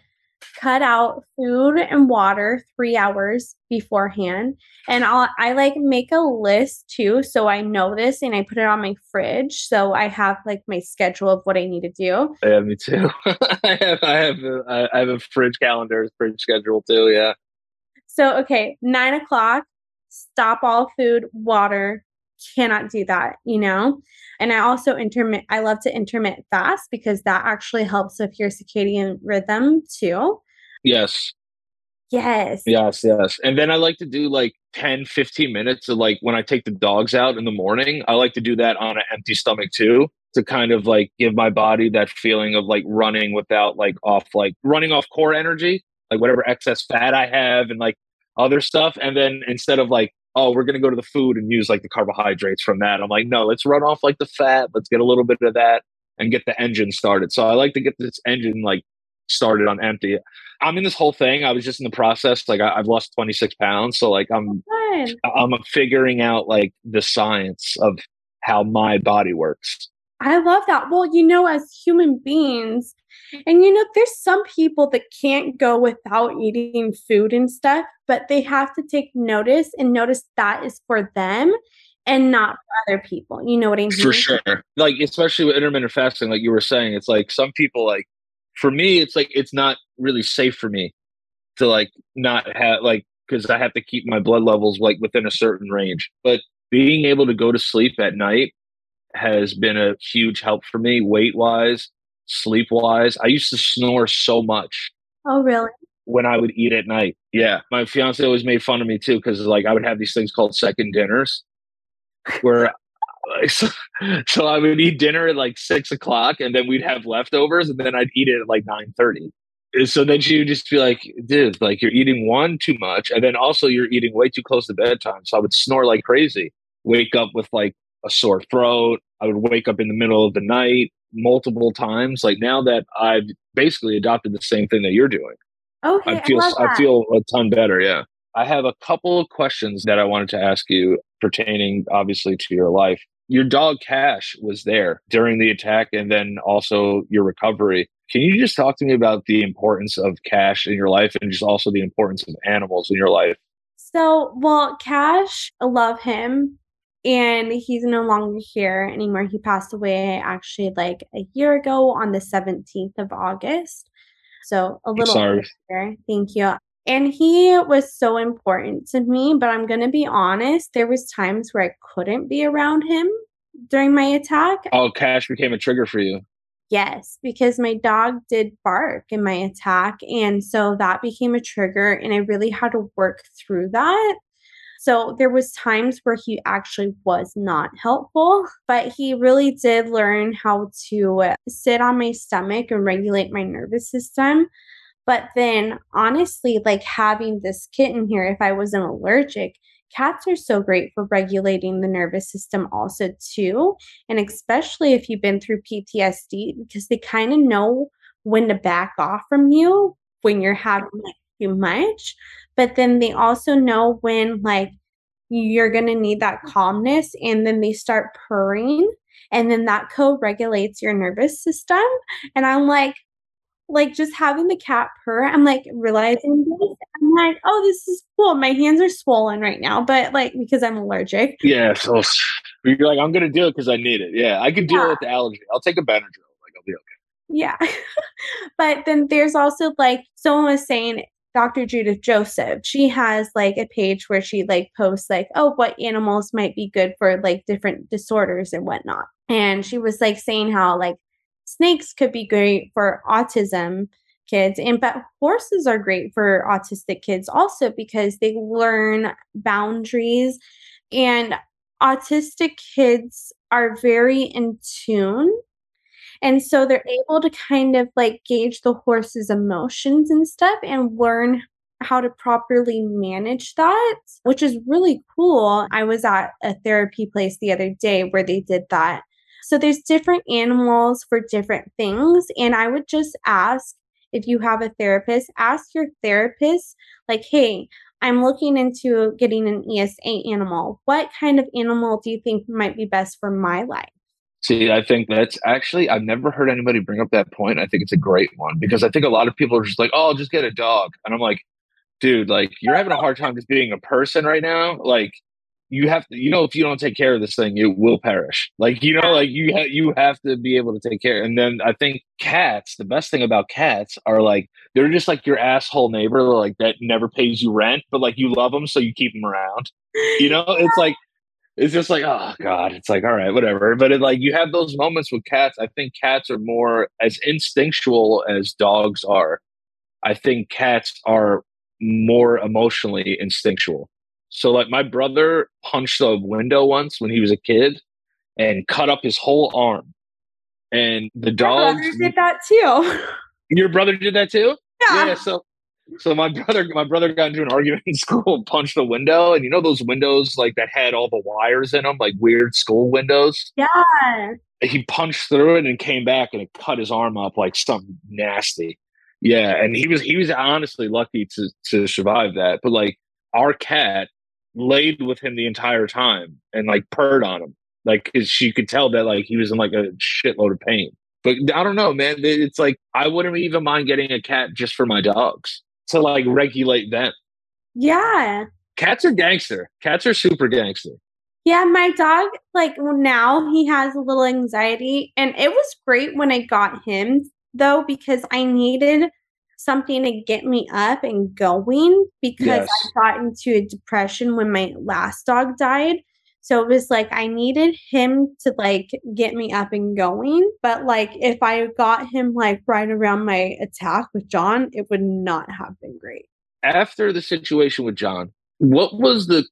C: cut out food and water three hours beforehand. And I'll, I like make a list too. So I know this and I put it on my fridge. So I have like my schedule of what I need to do.
B: Yeah, me too. I have, I have, a, I have a fridge calendar, fridge schedule too. Yeah.
C: So, okay, nine o'clock, stop all food, water, cannot do that, you know? And I also intermit, I love to intermittent fast because that actually helps with your circadian rhythm too.
B: Yes.
C: Yes.
B: Yes, yes. And then I like to do like 10, 15 minutes of like when I take the dogs out in the morning, I like to do that on an empty stomach too to kind of like give my body that feeling of like running without like off like running off core energy, like whatever excess fat I have and like other stuff. And then instead of like oh, we're going to go to the food and use like the carbohydrates from that. I'm like, no, let's run off like the fat. Let's get a little bit of that and get the engine started. So I like to get this engine like started on empty. I'm in this whole thing. I was just in the process. Like I, have lost 26 pounds. So like I'm, oh, I'm figuring out like the science of how my body works.
C: I love that. Well, you know, as human beings, and you know, there's some people that can't go without eating food and stuff, but they have to take notice and notice that is for them and not for other people. You know what I mean?
B: For sure. Like, especially with intermittent fasting, like you were saying, it's like some people, like, for me, it's like it's not really safe for me to like not have, like, because I have to keep my blood levels like within a certain range. But being able to go to sleep at night has been a huge help for me weight wise, sleep wise. I used to snore so much.
C: Oh, really?
B: When I would eat at night. Yeah. My fiance always made fun of me too because like I would have these things called second dinners where so, so I would eat dinner at like six o'clock and then we'd have leftovers and then I'd eat it at like nine thirty. So then she would just be like, dude, like you're eating one too much. And then also you're eating way too close to bedtime. So I would snore like crazy, wake up with like a sore throat. I would wake up in the middle of the night multiple times. Like now that I've basically adopted the same thing that you're doing.
C: Oh, okay.
B: I feel I, I feel a ton better. Yeah. I have a couple of questions that I wanted to ask you pertaining obviously to your life. Your dog Cash was there during the attack and then also your recovery. Can you just talk to me about the importance of Cash in your life and just also the importance of animals in your life?
C: So, well, Cash, I love him and he's no longer here anymore. He passed away actually like a year ago on the 17th of August. So a little
B: Sorry.
C: Thank you. And he was so important to me, but I'm going to be honest, there was times where I couldn't be around him during my attack.
B: Oh, cash became a trigger for you.
C: Yes, because my dog did bark in my attack and so that became a trigger and I really had to work through that. So there was times where he actually was not helpful, but he really did learn how to sit on my stomach and regulate my nervous system. But then honestly, like having this kitten here, if I wasn't allergic, cats are so great for regulating the nervous system also too and especially if you've been through ptsd because they kind of know when to back off from you when you're having like too much but then they also know when like you're going to need that calmness and then they start purring and then that co-regulates your nervous system. And i'm like like just having the cat purr i'm like realizing this i'm like oh this is cool. My hands are swollen right now but like because i'm allergic.
B: Yeah so you're like i'm gonna do it because i need it. Yeah i can deal yeah. with the allergy. I'll take a benadryl like i'll be okay.
C: Yeah. But then there's also like someone was saying Dr. Judith Joseph. She has like a page where she like posts like, oh, what animals might be good for like different disorders and whatnot. And she was like saying how like snakes could be great for autism kids and but horses are great for autistic kids also because they learn boundaries and autistic kids are very in tune and so they're able to kind of like gauge the horse's emotions and stuff and learn how to properly manage that, which is really cool. I was at a therapy place the other day where they did that. So there's different animals for different things. And I would just ask if you have a therapist, ask your therapist, like, hey, I'm looking into getting an ESA animal. What kind of animal do you think might be best for my life?
B: See, I think that's actually, I've never heard anybody bring up that point. I think it's a great one because I think a lot of people are just like, oh, I'll just get a dog. And I'm like, dude, like, you're having a hard time just being a person right now. Like, you have to, you know, if you don't take care of this thing, it will perish. Like, you know, like you have, you have to be able to take care. And then I think cats, the best thing about cats are like, they're just like your asshole neighbor, like that never pays you rent, but like you love them. So you keep them around, you know, it's like, it's just like oh god. It's like all right whatever. But it, like you have those moments with cats. I think cats are more as instinctual as dogs are. I think cats are more emotionally instinctual. So like my brother punched a window once when he was a kid and cut up his whole arm. And the dog
C: did that too.
B: Your brother did that too?
C: Yeah,
B: yeah so so my brother, my brother got into an argument in school, punched a window, and you know those windows like that had all the wires in them, like weird school windows.
C: Yeah.
B: He punched through it and came back, and it cut his arm up like something nasty. Yeah, and he was he was honestly lucky to to survive that. But like our cat laid with him the entire time and like purred on him, like cause she could tell that like he was in like a shitload of pain. But I don't know, man. It's like I wouldn't even mind getting a cat just for my dogs to like regulate them.
C: Yeah.
B: Cats are gangster. Cats are super gangster.
C: Yeah, my dog, like now he has a little anxiety. And it was great when I got him, though, because I needed something to get me up and going because yes. I got into a depression when my last dog died. So it was like I needed him to like get me up and going. But like if I got him like right around my attack with John, it would not have been great.
B: After the situation with John, what was the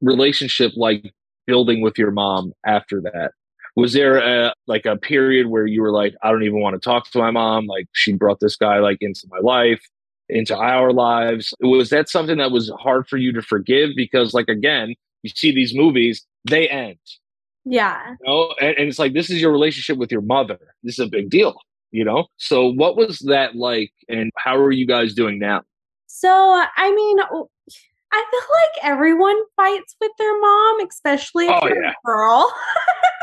B: relationship like building with your mom after that? Was there a like a period where you were like, I don't even want to talk to my mom? Like she brought this guy like into my life, into our lives. Was that something that was hard for you to forgive? Because like again, you see these movies, they end.
C: Yeah.
B: You know? and, and it's like this is your relationship with your mother. This is a big deal, you know? So what was that like and how are you guys doing now?
C: So I mean I feel like everyone fights with their mom, especially oh, if oh, you're yeah. a girl.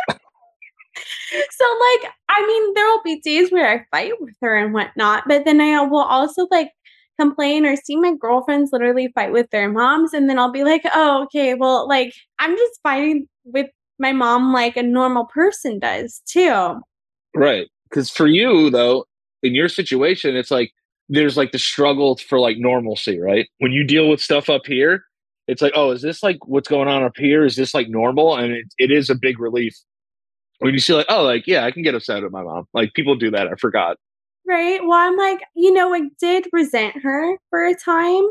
C: so like I mean there will be days where I fight with her and whatnot, but then I will also like complain or see my girlfriends literally fight with their moms and then I'll be like, "Oh, okay, well, like I'm just fighting with my mom like a normal person does, too."
B: Right. Cuz for you though, in your situation, it's like there's like the struggle for like normalcy, right? When you deal with stuff up here, it's like, "Oh, is this like what's going on up here? Is this like normal?" And it, it is a big relief when you see like, "Oh, like yeah, I can get upset at my mom." Like people do that. I forgot.
C: Right. Well, I'm like, you know, I did resent her for a time,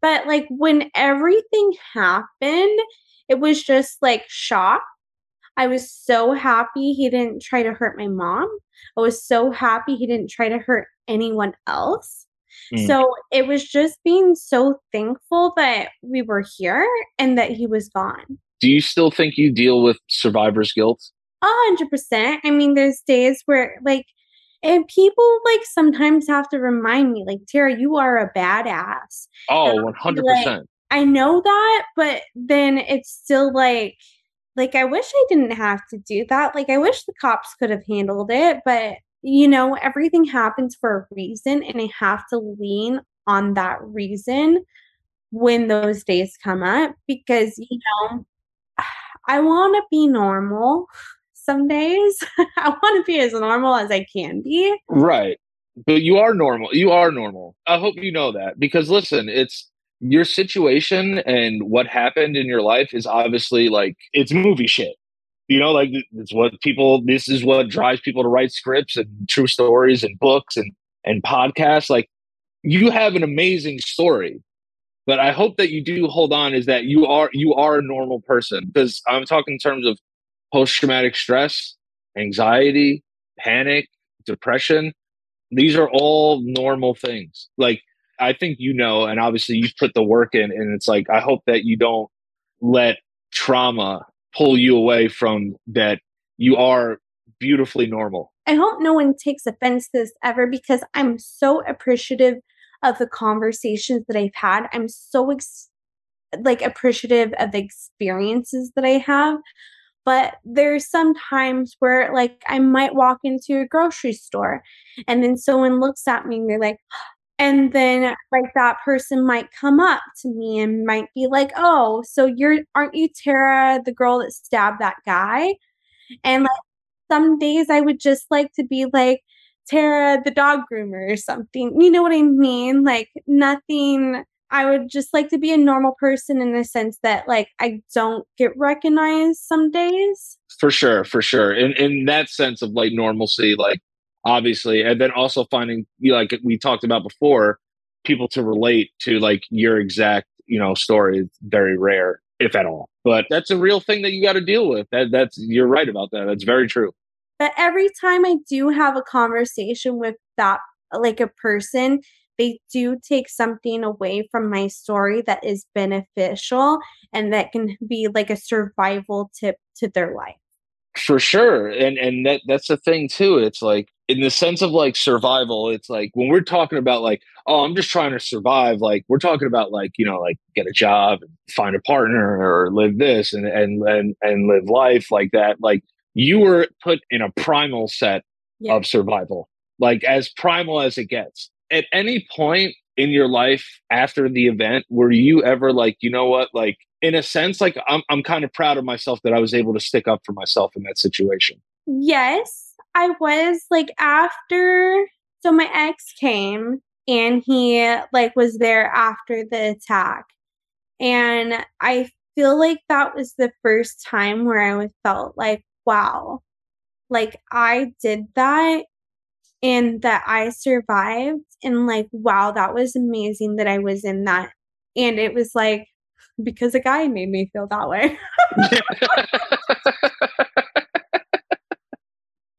C: but like when everything happened, it was just like shock. I was so happy he didn't try to hurt my mom. I was so happy he didn't try to hurt anyone else. Mm. So it was just being so thankful that we were here and that he was gone.
B: Do you still think you deal with survivor's guilt?
C: A hundred percent. I mean, there's days where like and people like sometimes have to remind me, like, Terra, you are a badass.
B: Oh, 100%.
C: Like, I know that, but then it's still like, like, I wish I didn't have to do that. Like, I wish the cops could have handled it, but you know, everything happens for a reason, and I have to lean on that reason when those days come up because, you know, I want to be normal some days. I want to be as normal as I can be.
B: Right. but you are normal. You are normal. I hope you know that because listen, it's your situation and what happened in your life is obviously like it's movie shit. You know, like it's what people. This is what drives people to write scripts and true stories and books and and podcasts. Like you have an amazing story, but I hope that you do hold on. Is that you are you are a normal person because I'm talking in terms of post traumatic stress, anxiety, panic, depression. These are all normal things. Like I think you know, and obviously you've put the work in, and it's like I hope that you don't let trauma pull you away from that. You are beautifully normal.
C: I hope no one takes offense to this ever because I'm so appreciative of the conversations that I've had. I'm so ex- like appreciative of the experiences that I have. But there's some times where like I might walk into a grocery store and then someone looks at me and they're like, and then like that person might come up to me and might be like, "Oh, so you're aren't you Terra, the girl that stabbed that guy?" And like some days I would just like to be like Terra, the dog groomer or something. You know what I mean? Like nothing I would just like to be a normal person in the sense that like I don't get recognized some days.
B: For sure, for sure. In in that sense of like normalcy, like obviously, and then also finding you know, like we talked about before, people to relate to like your exact, you know, story is very rare, if at all. But that's a real thing that you got to deal with. That that's you're right about that. That's very true.
C: But every time I do have a conversation with that like a person, they do take something away from my story that is beneficial and that can be like a survival tip to their life
B: for sure and and that that's the thing too it's like in the sense of like survival it's like when we're talking about like oh i'm just trying to survive like we're talking about like you know like get a job and find a partner or live this and and and, and live life like that like you were put in a primal set yeah. of survival like as primal as it gets at any point in your life after the event were you ever like you know what like in a sense like I'm I'm kind of proud of myself that I was able to stick up for myself in that situation.
C: Yes, I was like after so my ex came and he like was there after the attack. And I feel like that was the first time where I felt like wow. Like I did that and that I survived and like wow that was amazing that I was in that and it was like because a guy made me feel that way.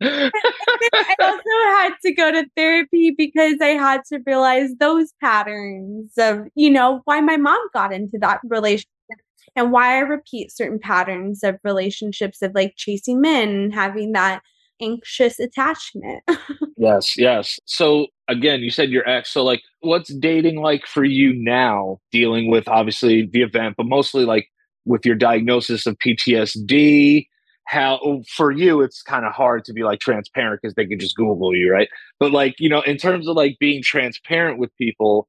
C: I also had to go to therapy because I had to realize those patterns of, you know, why my mom got into that relationship and why I repeat certain patterns of relationships of like chasing men and having that anxious attachment.
B: yes, yes. So again, you said your ex. So like what's dating like for you now dealing with obviously the event, but mostly like with your diagnosis of PTSD? How oh, for you it's kind of hard to be like transparent because they can just Google you, right? But like, you know, in terms of like being transparent with people,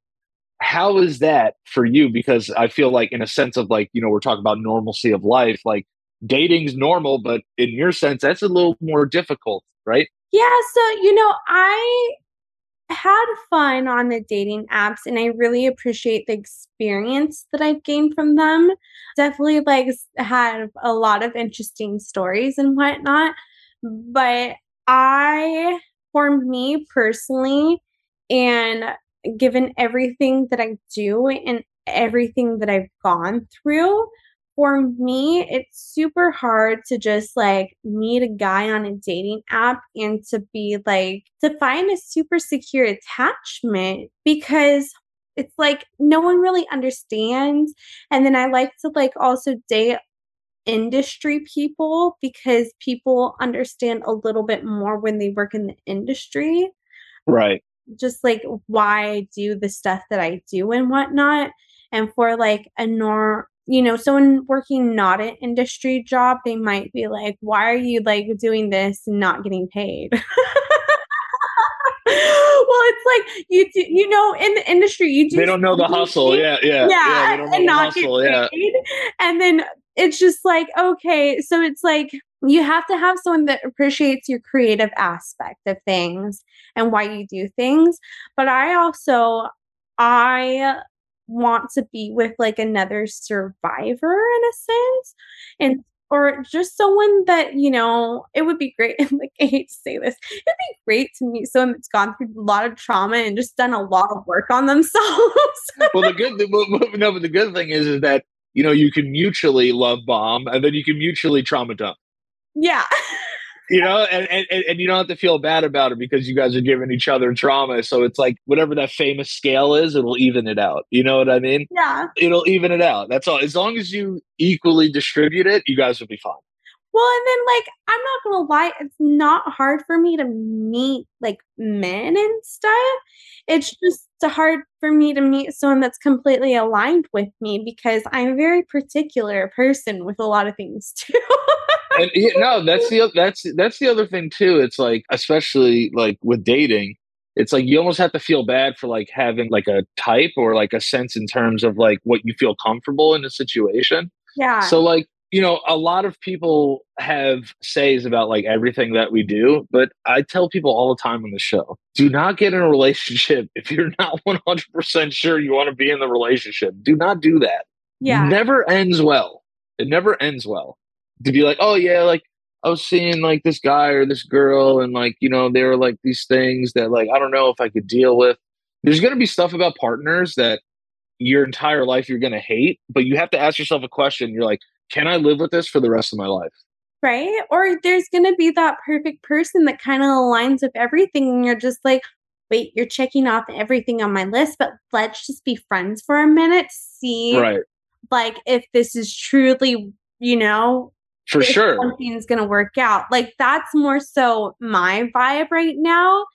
B: how is that for you? Because I feel like in a sense of like, you know, we're talking about normalcy of life, like dating's normal, but in your sense, that's a little more difficult, right?
C: Yeah. So, you know, I had fun on the dating apps and I really appreciate the experience that I've gained from them. Definitely like have a lot of interesting stories and whatnot. But I, for me personally, and given everything that I do and everything that I've gone through, for me, it's super hard to just like meet a guy on a dating app and to be like, to find a super secure attachment because it's like no one really understands. And then I like to like also date industry people because people understand a little bit more when they work in the industry.
B: Right.
C: Just like why I do the stuff that I do and whatnot. And for like a nor you know, someone working not an industry job, they might be like, why are you like doing this and not getting paid? well, it's like you do, you know, in the industry, you
B: do. They don't know the hustle. Yeah, yeah,
C: yeah, yeah and not hustle, get paid. Yeah. And then it's just like okay, so it's like you have to have someone that appreciates your creative aspect of things and why you do things. But I also, I want to be with like another survivor in a sense. And or just someone that you know it would be great and like i hate to say this it'd be great to meet someone that's gone through a lot of trauma and just done a lot of work on themselves.
B: Well the good no but the good thing is is that you know you can mutually love bomb and then you can mutually trauma dump.
C: Yeah
B: you know, and, and and you don't have to feel bad about it because you guys are giving each other trauma. So it's like whatever that famous scale is, it'll even it out. You know what I mean?
C: Yeah.
B: It'll even it out. That's all. As long as you equally distribute it, you guys will be fine.
C: Well, and then like I'm not gonna lie, it's not hard for me to meet like men and stuff. It's just hard for me to meet someone that's completely aligned with me because I'm a very particular person with a lot of things too.
B: and yeah, no, that's the that's that's the other thing too. It's like especially like with dating, it's like you almost have to feel bad for like having like a type or like a sense in terms of like what you feel comfortable in a situation.
C: Yeah.
B: So like you know, a lot of people have says about like everything that we do, but I tell people all the time on the show do not get in a relationship if you're not 100% sure you want to be in the relationship. Do not do that.
C: Yeah.
B: never ends well. It never ends well. To be like, oh, yeah, like I was seeing like this guy or this girl, and like, you know, there were like these things that like I don't know if I could deal with. There's going to be stuff about partners that your entire life you're going to hate, but you have to ask yourself a question. You're like, can I live with this for the rest of my life?
C: Right. Or there's going to be that perfect person that kind of aligns with everything. And you're just like, wait, you're checking off everything on my list, but let's just be friends for a minute. See,
B: right.
C: like, if this is truly, you know,
B: for sure
C: something's going to work out. Like, that's more so my vibe right now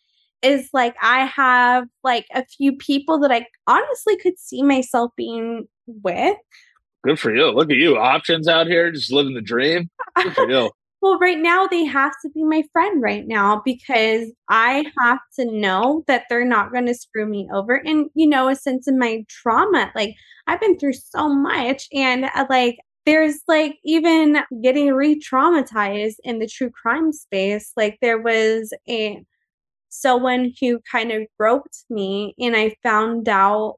C: is like I have like a few people that I honestly could see myself being with
B: Good for you. Look at you. Options out here, just living the dream. Good for you.
C: well, right now they have to be my friend right now because I have to know that they're not going to screw me over. And, you know, a sense of my trauma. Like, I've been through so much. And, uh, like, there's like even getting re traumatized in the true crime space. Like, there was a someone who kind of groped me, and I found out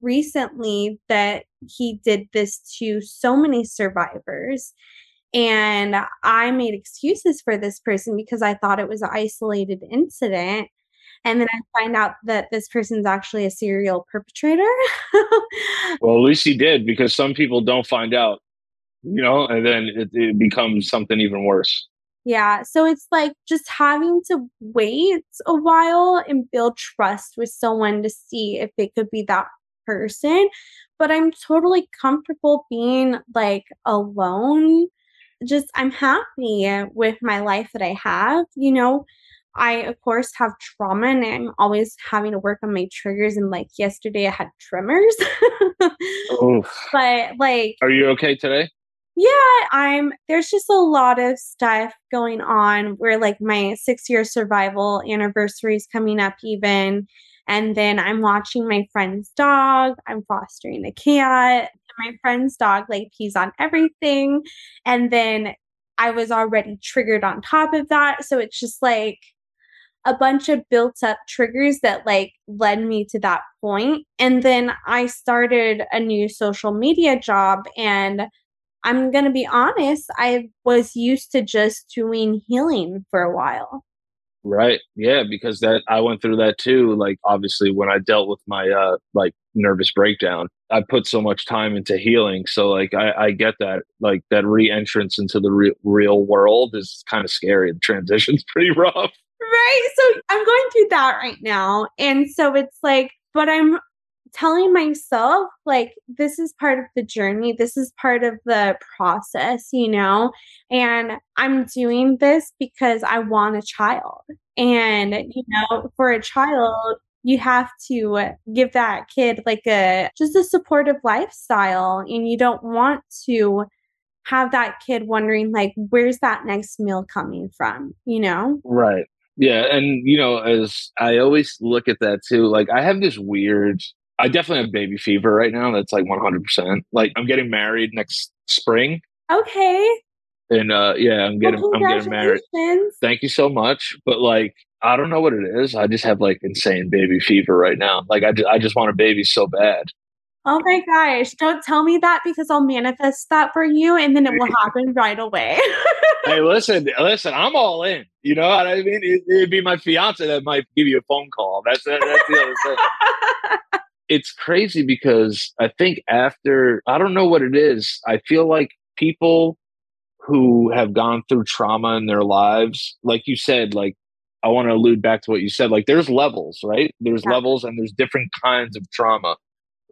C: recently that he did this to so many survivors. And I made excuses for this person because I thought it was an isolated incident. And then I find out that this person's actually a serial perpetrator.
B: well, at least he did because some people don't find out, you know, and then it, it becomes something even worse.
C: Yeah. So it's like just having to wait a while and build trust with someone to see if they could be that person, but I'm totally comfortable being like alone. Just I'm happy with my life that I have, you know. I of course have trauma and I'm always having to work on my triggers and like yesterday I had tremors. but like
B: Are you okay today?
C: Yeah, I'm there's just a lot of stuff going on where like my 6 year survival anniversary is coming up even and then I'm watching my friend's dog. I'm fostering a cat. My friend's dog like pees on everything. And then I was already triggered on top of that. So it's just like a bunch of built up triggers that like led me to that point. And then I started a new social media job and I'm going to be honest, I was used to just doing healing for a while.
B: Right. Yeah, because that I went through that too. Like obviously when I dealt with my uh like nervous breakdown, I put so much time into healing. So like I, I get that like that re-entrance into the re- real world is kind of scary. The transition's pretty rough.
C: Right. So I'm going through that right now. And so it's like, but I'm telling myself like this is part of the journey this is part of the process you know? And i'm doing this because i want a child. And you know for a child you have to give that kid like a just a supportive lifestyle and you don't want to have that kid wondering like where's that next meal coming from? you know?
B: Right. Yeah and you know as i always look at that too like i have this weird I definitely have baby fever right now. That's like 100%. Like I'm getting married next spring.
C: Okay.
B: and uh, yeah, I'm getting well, I'm getting married. Thank you so much. But like, I don't know what it is. I just have like insane baby fever right now. Like, I just, I just want a baby so bad.
C: Oh my gosh, don't tell me that because I'll manifest that for you and then it will happen right away.
B: hey, listen, listen, I'm all in. You know what I mean? It, would be my fiance that might give you a phone call. That's that's the other thing. it's crazy because I think after I don't know what it is. I feel like people who have gone through trauma in their lives, like you said, like I want to allude back to what you said, like there's levels, right? There's yeah. levels and there's different kinds of trauma,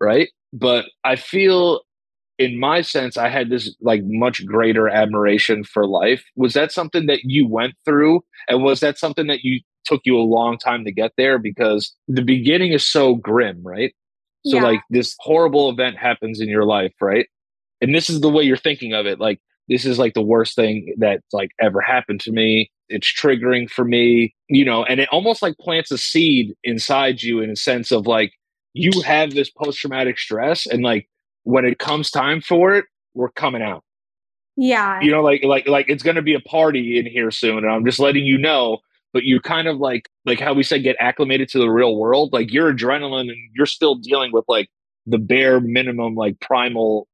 B: right? but I feel in my sense I had this like much greater admiration for life. Was that something that you went through and was that something that you took you a long time to get there because the beginning is so grim, right? So yeah. like this horrible event happens in your life, right? And this is the way you're thinking of it like this is like the worst thing that's like ever happened to me. It's triggering for me, you know, and it almost like plants a seed inside you in a sense of like you have this post traumatic stress and like when it comes time for it, we're coming out.
C: Yeah.
B: You know, like like like it's gonna be a party in here soon. And I'm just letting you know. But you kind of like like how we said get acclimated to the real world. Like your adrenaline and you're still dealing with like the bare minimum like primal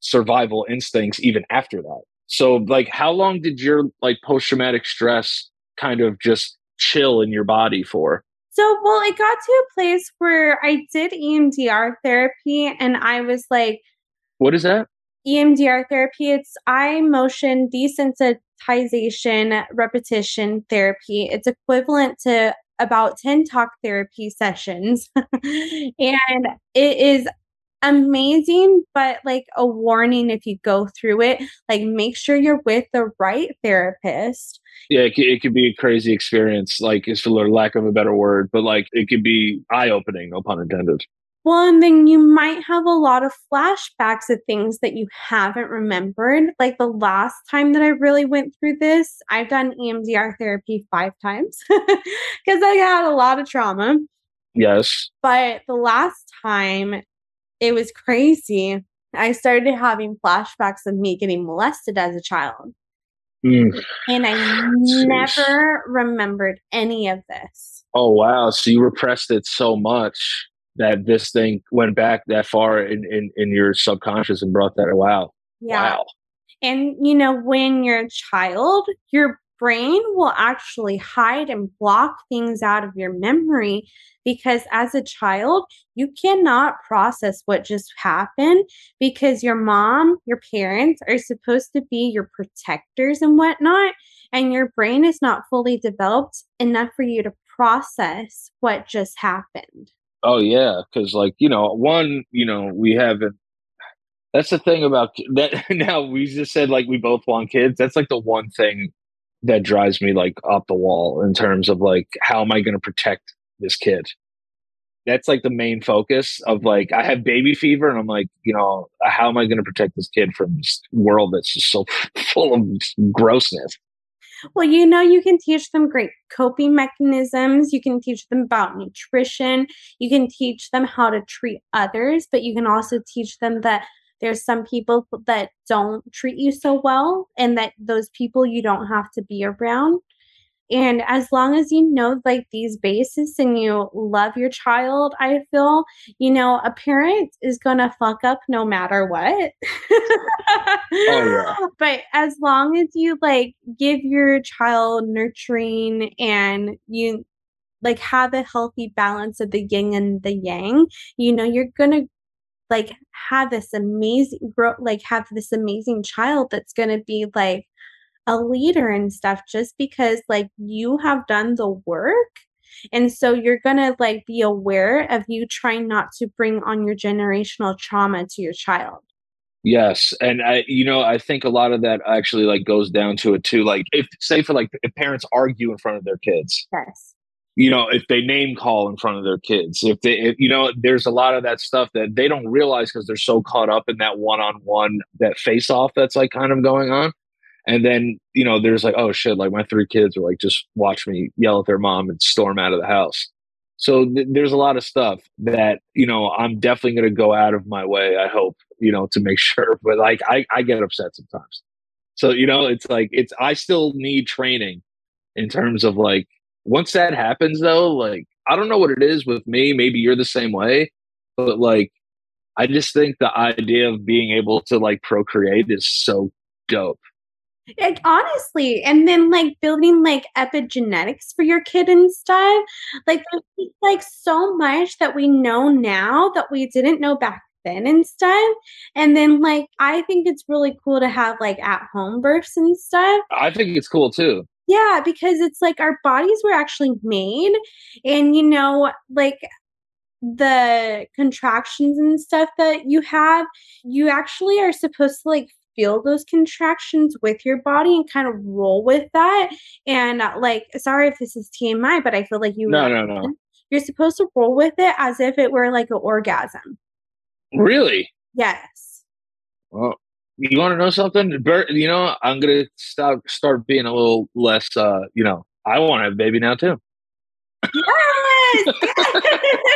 B: survival instincts even after that. So like how long did your like post traumatic stress kind of just chill in your body for?
C: So, well, it got to a place where I did EMDR therapy and I was like,
B: What is that?
C: EMDR therapy, it's eye motion repetition therapy. It's equivalent to about 10 talk therapy sessions. and it is amazing, but like a warning if you go through it, like make sure you're with the right therapist.
B: Yeah, it could, it could be a crazy experience, like is for lack of a better word, but like it could be eye opening, no pun intended.
C: Well, and then you might have a lot of flashbacks of things that you haven't remembered. Like the last time that I really went through this, I've done EMDR therapy five times because I had a lot of trauma.
B: Yes.
C: But the last time it was crazy. I started having flashbacks of me getting molested as a child. Mm. And I never remembered any of this.
B: Oh, wow. So you repressed it so much that this thing went back that far in, in, in your subconscious and brought that. Wow. Yeah. Wow.
C: And, you know, when you're a child, your brain will actually hide and block things out of your memory because as a child, you cannot process what just happened because your mom, your parents are supposed to be your protectors and whatnot. And your brain is not fully developed enough for you to process what just happened.
B: Oh, yeah. Cause, like, you know, one, you know, we haven't that's the thing about that now we just said like we both want kids that's like the one thing that drives me like up the wall in terms of like how am I going to protect this kid? That's like the main focus of mm-hmm. like I have baby fever and I'm like, you know, how am I going to protect this kid from this world that's just so full of grossness?
C: Well, you know, you can teach them great coping mechanisms. You can teach them about nutrition. You can teach them how to treat others, but you can also teach them that there's some people that don't treat you so well and that those people you don't have to be around and as long as you know like these bases and you love your child i feel you know a parent is gonna fuck up no matter what oh, yeah. but as long as you like give your child nurturing and you like have a healthy balance of the yin and the yang you know you're gonna like have this amazing grow like have this amazing child that's going to be like a leader and stuff just because like you have done the work and so you're going to like be aware of you trying not to bring on your generational trauma to your child
B: yes and i you know i think a lot of that actually like goes down to it too like if say for like if parents argue in front of their kids
C: yes
B: you know, if they name call in front of their kids, if they, if, you know, there's a lot of that stuff that they don't realize because they're so caught up in that one on one, that face off that's like kind of going on. And then, you know, there's like, oh shit, like my three kids are like, just watch me yell at their mom and storm out of the house. So th- there's a lot of stuff that, you know, I'm definitely going to go out of my way, I hope, you know, to make sure. But like, I, I get upset sometimes. So, you know, it's like, it's, I still need training in terms of like, once that happens though, like, I don't know what it is with me. Maybe you're the same way, but like, I just think the idea of being able to like procreate is so dope.
C: Like honestly, and then like building like epigenetics for your kid and stuff. Like like so much that we know now that we didn't know back then and stuff. And then like I think it's really cool to have like at home births and stuff.
B: I think it's cool too.
C: Yeah, because it's like our bodies were actually made and you know, like the contractions and stuff that you have, you actually are supposed to like feel those contractions with your body and kind of roll with that. And uh, like, sorry if this is TMI, but I feel like you
B: no, no, no.
C: You're supposed to roll with it as if it were like an orgasm.
B: Really?
C: Yes.
B: Well, you want to know something? Bert, you know, I'm gonna stop start being a little less. uh You know, I want to have a baby now too.
C: Yes.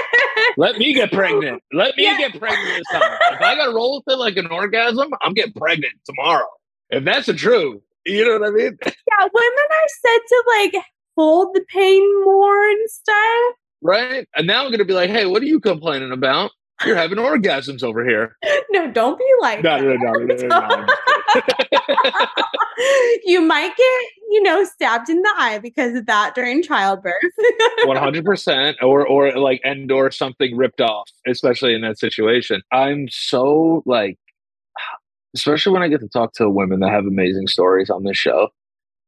B: Let me get pregnant. Let me yeah. get pregnant this time. If I got to roll with it like an orgasm, I'm getting pregnant tomorrow. If that's the truth, you know what I mean?
C: Yeah, women are said to like hold the pain more and stuff.
B: Right. And now I'm going to be like, hey, what are you complaining about? You're having orgasms over here.
C: No, don't be like
B: no, no, no, no, no, no,
C: you might get, you know, stabbed in the eye because of that during childbirth.
B: One hundred percent, or or like and or something ripped off, especially in that situation. I'm so like, especially when I get to talk to women that have amazing stories on this show.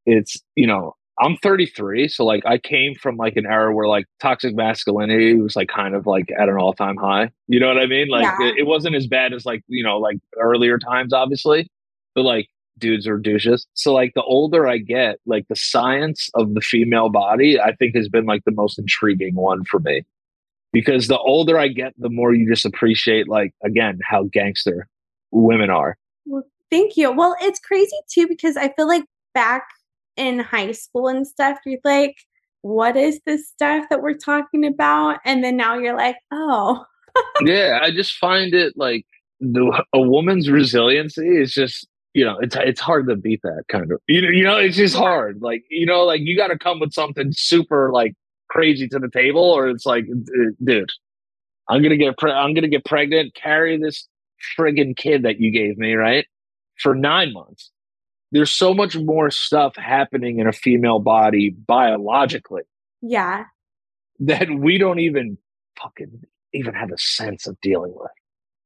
B: It's you know I'm 33, so like I came from like an era where like toxic masculinity was like kind of like at an all time high. You know what I mean? Like yeah. it, it, wasn't as bad as like you know like earlier times, obviously, but like dudes are douches. So like the older I get, like the science of the female body, I think has been like the most intriguing one for me. Because the older I get, the more you just appreciate like again how gangster women are.
C: Well, thank you. Well, it's crazy too because I feel like back in high school and stuff, you're like, what is this stuff that we're talking about? And then now you're like, oh.
B: yeah, I just find it like the a woman's resiliency is just you know it's it's hard to beat that kind of you know you know it's just hard like you know like you got to come with something super like crazy to the table or it's like dude i'm gonna get pre- i'm gonna get pregnant carry this friggin kid that you gave me right for nine months there's so much more stuff happening in a female body biologically.
C: Yeah.
B: That we don't even fucking even have a sense of dealing with.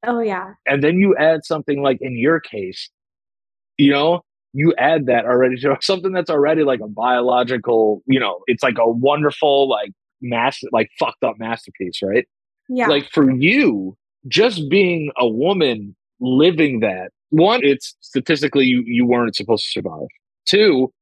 C: Oh yeah.
B: And then you add something like in your case, you know, you add that already to something that's already like a biological, you know, it's like a wonderful, like master, like fucked up masterpiece, right?
C: Yeah.
B: Like for you, just being a woman living that one, it's statistically you you weren't supposed to survive. Two,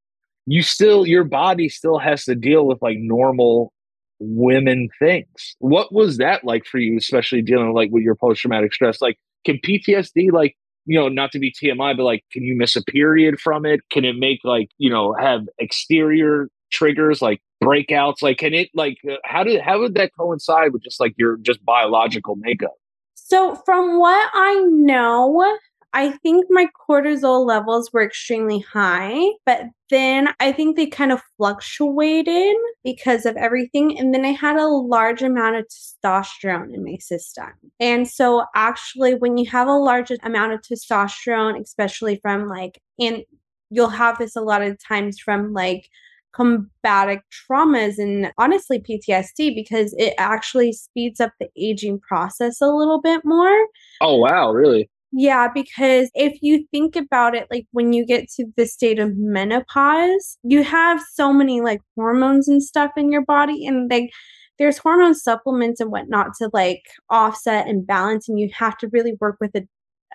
B: you still your body still has to deal with like normal women things. What was that like for you, especially dealing like with your post traumatic stress? Like, can PTSD like you know not to be TMI, but like can you miss a period from it? Can it make like you know have exterior triggers like breakouts? Like, can it like uh, how did how would that coincide with just like your just biological makeup?
C: So, from what I know, I think my cortisol levels were extremely high, but then I think they kind of fluctuated because of everything. And then I had a large amount of testosterone in my system. And so, actually, when you have a large amount of testosterone, especially from like, and you'll have this a lot of times from like, combatic traumas and honestly PTSD because it actually speeds up the aging process a little bit more.
B: Oh wow, really?
C: Yeah, because if you think about it, like when you get to the state of menopause, you have so many like hormones and stuff in your body, and like there's hormone supplements and whatnot to like offset and balance, and you have to really work with a,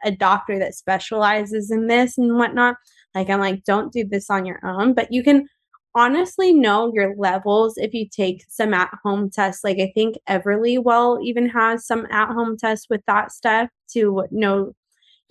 C: a doctor that specializes in this and whatnot. Like, I'm like, don't do this on your own, but you can honestly know your levels if you take some at home tests. Like I think Everlywell even has some at home tests with that stuff to know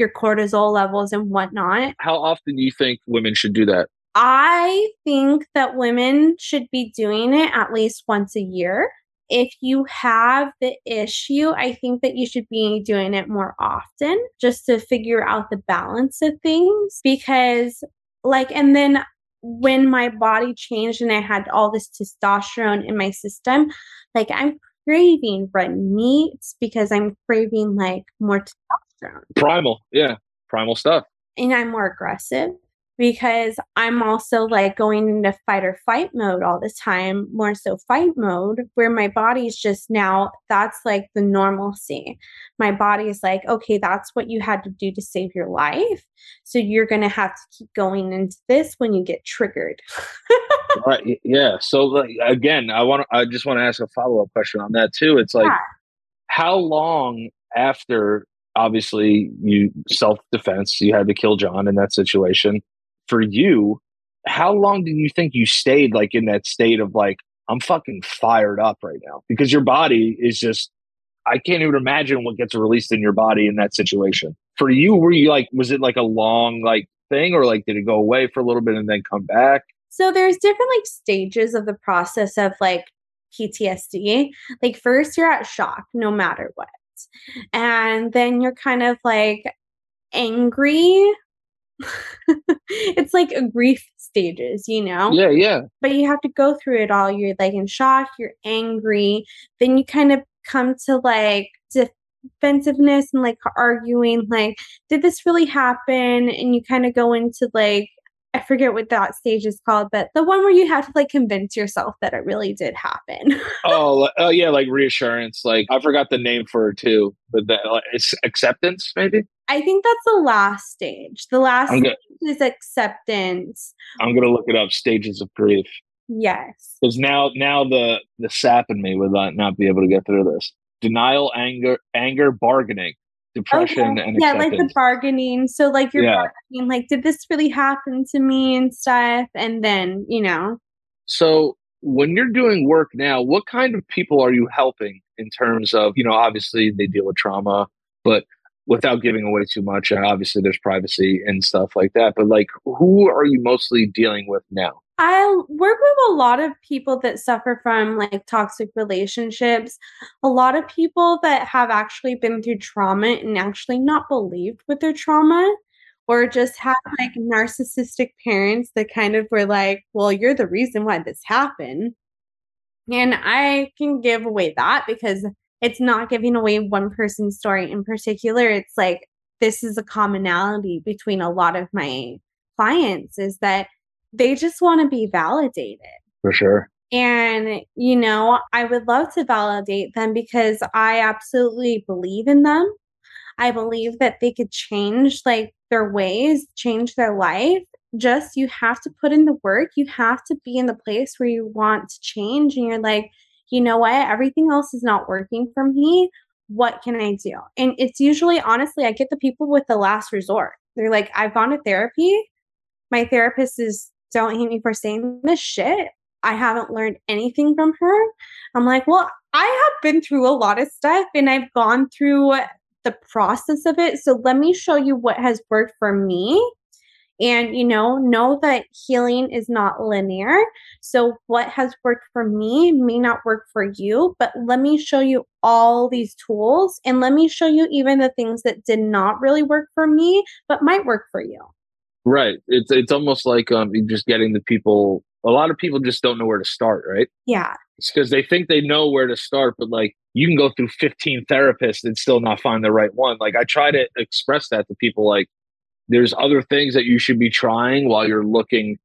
C: your cortisol levels and whatnot.
B: How often do you think women should do that?
C: I think that women should be doing it at least once a year. If you have the issue, I think that you should be doing it more often just to figure out the balance of things because like and then when my body changed and I had all this testosterone in my system, like I'm craving red meat because I'm craving like more testosterone.
B: Primal, yeah, primal stuff.
C: And I'm more aggressive because I'm also like going into fight or fight mode all the time, more so fight mode, where my body's just now that's like the normalcy. My body is like, okay, that's what you had to do to save your life. So you're going to have to keep going into this when you get triggered.
B: right. Yeah. So like, again, I want to, I just want to ask a follow up question on that too. It's like, yeah. how long after obviously you self defense, you had to kill John in that situation for you, how long did you think you stayed like in that state of like, I'm fucking fired up right now? Because your body is just, I can't even imagine what gets released in your body in that situation. For you, were you like, was it like a long like thing or like did it go away for a little bit and then come back?
C: So there's different like stages of the process of like PTSD. Like first you're at shock no matter what. And then you're kind of like angry it's like a grief stages, you know?
B: Yeah, yeah.
C: But you have to go through it all. You're like in shock, you're angry. Then you kind of come to like defensiveness and like arguing, like, did this really happen? And you kind of go into like, I forget what that stage is called, but the one where you have to like convince yourself that it really did happen.
B: oh, oh yeah, like reassurance. Like I forgot the name for it too, but that like, it's acceptance, maybe.
C: I think that's the last stage. The last stage is acceptance.
B: I'm gonna look it up. Stages of grief.
C: Yes.
B: Because now, now the the sap in me would not, not be able to get through this. Denial, anger, anger, bargaining, depression, okay. and
C: yeah, like the bargaining. So like you're yeah. bargaining, like, did this really happen to me and stuff? And then you know.
B: So when you're doing work now, what kind of people are you helping in terms of you know obviously they deal with trauma, but without giving away too much and obviously there's privacy and stuff like that but like who are you mostly dealing with now
C: i work with a lot of people that suffer from like toxic relationships a lot of people that have actually been through trauma and actually not believed with their trauma or just have like narcissistic parents that kind of were like well you're the reason why this happened and i can give away that because it's not giving away one person's story in particular. It's like this is a commonality between a lot of my clients is that they just want to be validated.
B: For sure.
C: And, you know, I would love to validate them because I absolutely believe in them. I believe that they could change like their ways, change their life. Just you have to put in the work. You have to be in the place where you want to change. And you're like, you know what, everything else is not working for me. What can I do? And it's usually, honestly, I get the people with the last resort. They're like, I've gone to therapy. My therapist is, don't hate me for saying this shit. I haven't learned anything from her. I'm like, well, I have been through a lot of stuff and I've gone through the process of it. So let me show you what has worked for me and, you know, know that healing is not linear. So, what has worked for me may not work for you, but let me show you all these tools and let me show you even the things that did not really work for me, but might work for you.
B: Right. It's it's almost like um just getting the people a lot of people just don't know where to start, right?
C: Yeah.
B: It's because they think they know where to start, but like you can go through 15 therapists and still not find the right one. Like I try to express that to people like there's other things that you should be trying while you're looking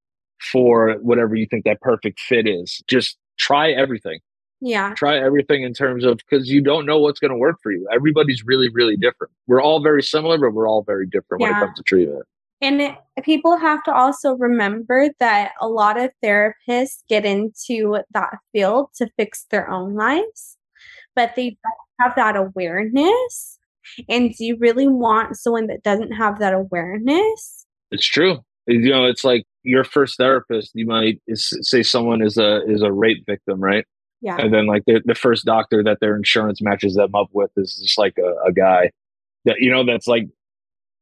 B: for whatever you think that perfect fit is. Just try everything.
C: Yeah.
B: Try everything in terms of because you don't know what's going to work for you. Everybody's really, really different. We're all very similar, but we're all very different yeah. when it comes to treatment.
C: And it, people have to also remember that a lot of therapists get into that field to fix their own lives, but they don't have that awareness and do you really want someone that doesn't have that awareness?
B: It's true. You know, it's like your first therapist, you might say someone is a is a rape victim, right?
C: Yeah.
B: And then like the, the first doctor that their insurance matches them up with is just like a, a guy that you know that's like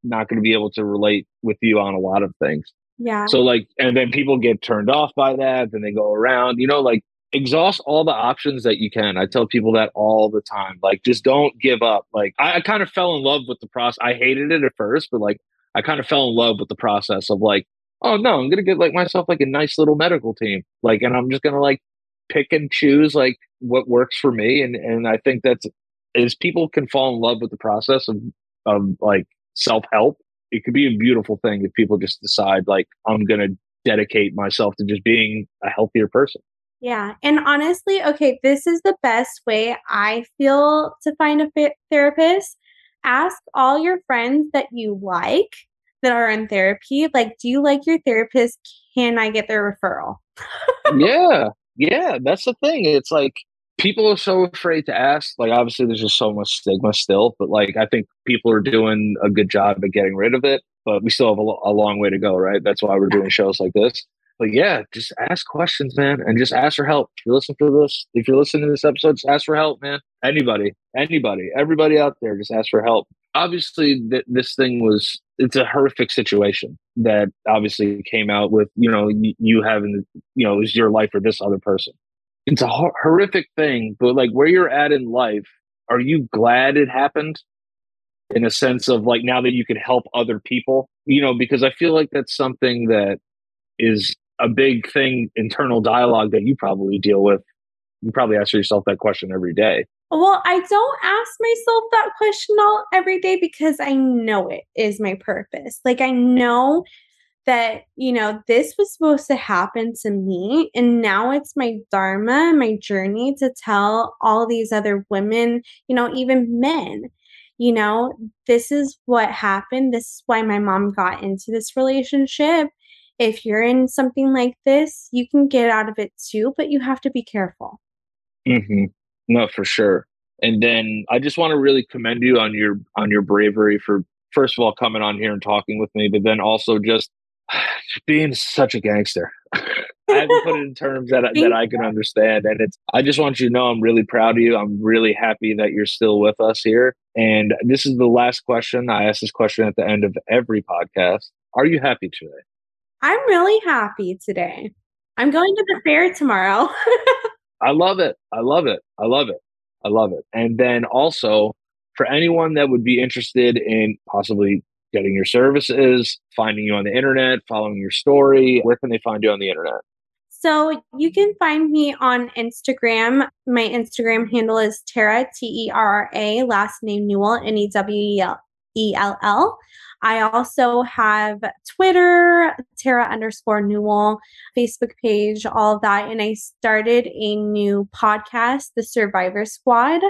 B: not going to be able to relate with you on a lot of things.
C: Yeah.
B: So like, and then people get turned off by that. Then they go around. You know, like exhaust all the options that you can. I tell people that all the time. Like, just don't give up. Like, I, I kind of fell in love with the process. I hated it at first, but like, I kind of fell in love with the process of like, oh no, I'm gonna get like myself like a nice little medical team. Like, and I'm just gonna like pick and choose like what works for me. And and I think that's is people can fall in love with the process of of like self help. It could be a beautiful thing if people just decide like I'm gonna dedicate myself to just being a healthier person.
C: Yeah. And honestly, okay, this is the best way I feel to find a fit therapist. Ask all your friends that you like that are in therapy, like, do you like your therapist? Can I get their referral?
B: yeah. Yeah. That's the thing. It's like people are so afraid to ask. Like, obviously, there's just so much stigma still, but like, I think people are doing a good job at getting rid of it, but we still have a, a long way to go, right? That's why we're doing shows like this but yeah, just ask questions, man, and just ask for help. If you listen to this, if you're listening to this episode, just ask for help, man. Anybody, anybody, everybody out there, just ask for help. Obviously, th- this thing was it's a horrific situation that obviously came out with you know y- you having you know is your life or this other person. It's a ho- horrific thing, but like where you're at in life, are you glad it happened? In a sense of like now that you can help other people, you know, because I feel like that's something that is a big thing, internal dialogue that you probably deal with. You probably ask yourself that question every day.
C: Well, I don't ask myself that question all every day because I know it is my purpose. Like I know that, you know, this was supposed to happen to me and now it's my dharma, my journey to tell all these other women, you know, even men, you know, this is what happened. This is why my mom got into this relationship if you're in something like this, you can get out of it too, but you have to be careful.
B: Mm-hmm. No, for sure. And then I just want to really commend you on your on your bravery for first of all coming on here and talking with me, but then also just, just being such a gangster. I haven't put it in terms that that I can understand, and it's. I just want you to know I'm really proud of you. I'm really happy that you're still with us here. And this is the last question. I ask this question at the end of every podcast. Are you happy today?
C: I'm really happy today. I'm going to the fair tomorrow.
B: I love it. I love it. I love it. I love it. And then also for anyone that would be interested in possibly getting your services, finding you on the internet, following your story, where can they find you on the internet?
C: So you can find me on Instagram. My Instagram handle is Terra, T E R R A, last name Newell, N E W E L L. I also have Twitter, Terra underscore Newell, Facebook page, all of that. And I started a new podcast, The Survivor Squad.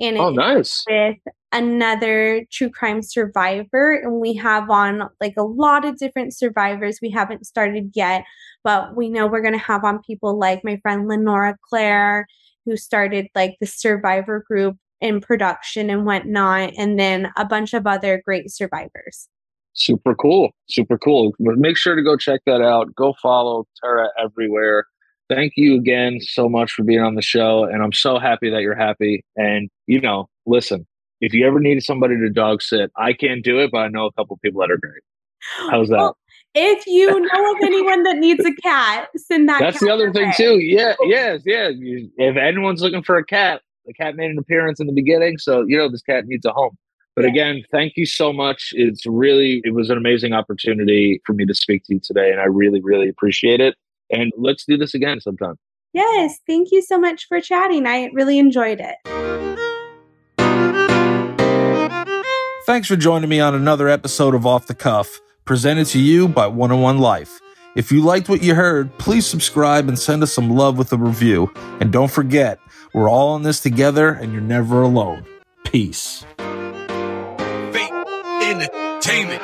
C: And
B: oh, nice.
C: With another true crime survivor. And we have on like a lot of different survivors. We haven't started yet, but we know we're going to have on people like my friend Lenora Claire, who started like the survivor group in production and whatnot, and then a bunch of other great survivors.
B: Super cool. Super cool. Make sure to go check that out. Go follow Terra everywhere. Thank you again so much for being on the show. And I'm so happy that you're happy. And, you know, listen, if you ever need somebody to dog sit, I can't do it, but I know a couple people that are great. How's that? Well,
C: if you know of anyone that needs a cat, send that.
B: That's the other thing too. Yeah, yes, yeah. If anyone's looking for a cat, the cat made an appearance in the beginning, so you know this cat needs a home. But again, thank you so much. It's really it was an amazing opportunity for me to speak to you today, and I really, really appreciate it. And let's do this again sometime.
C: Yes, thank you so much for chatting. I really enjoyed it.
A: Thanks for joining me on another episode of Off the Cuff, presented to you by 101 Life. If you liked what you heard, please subscribe and send us some love with a review. And don't forget, we're all in this together and you're never alone. Peace. Entertainment.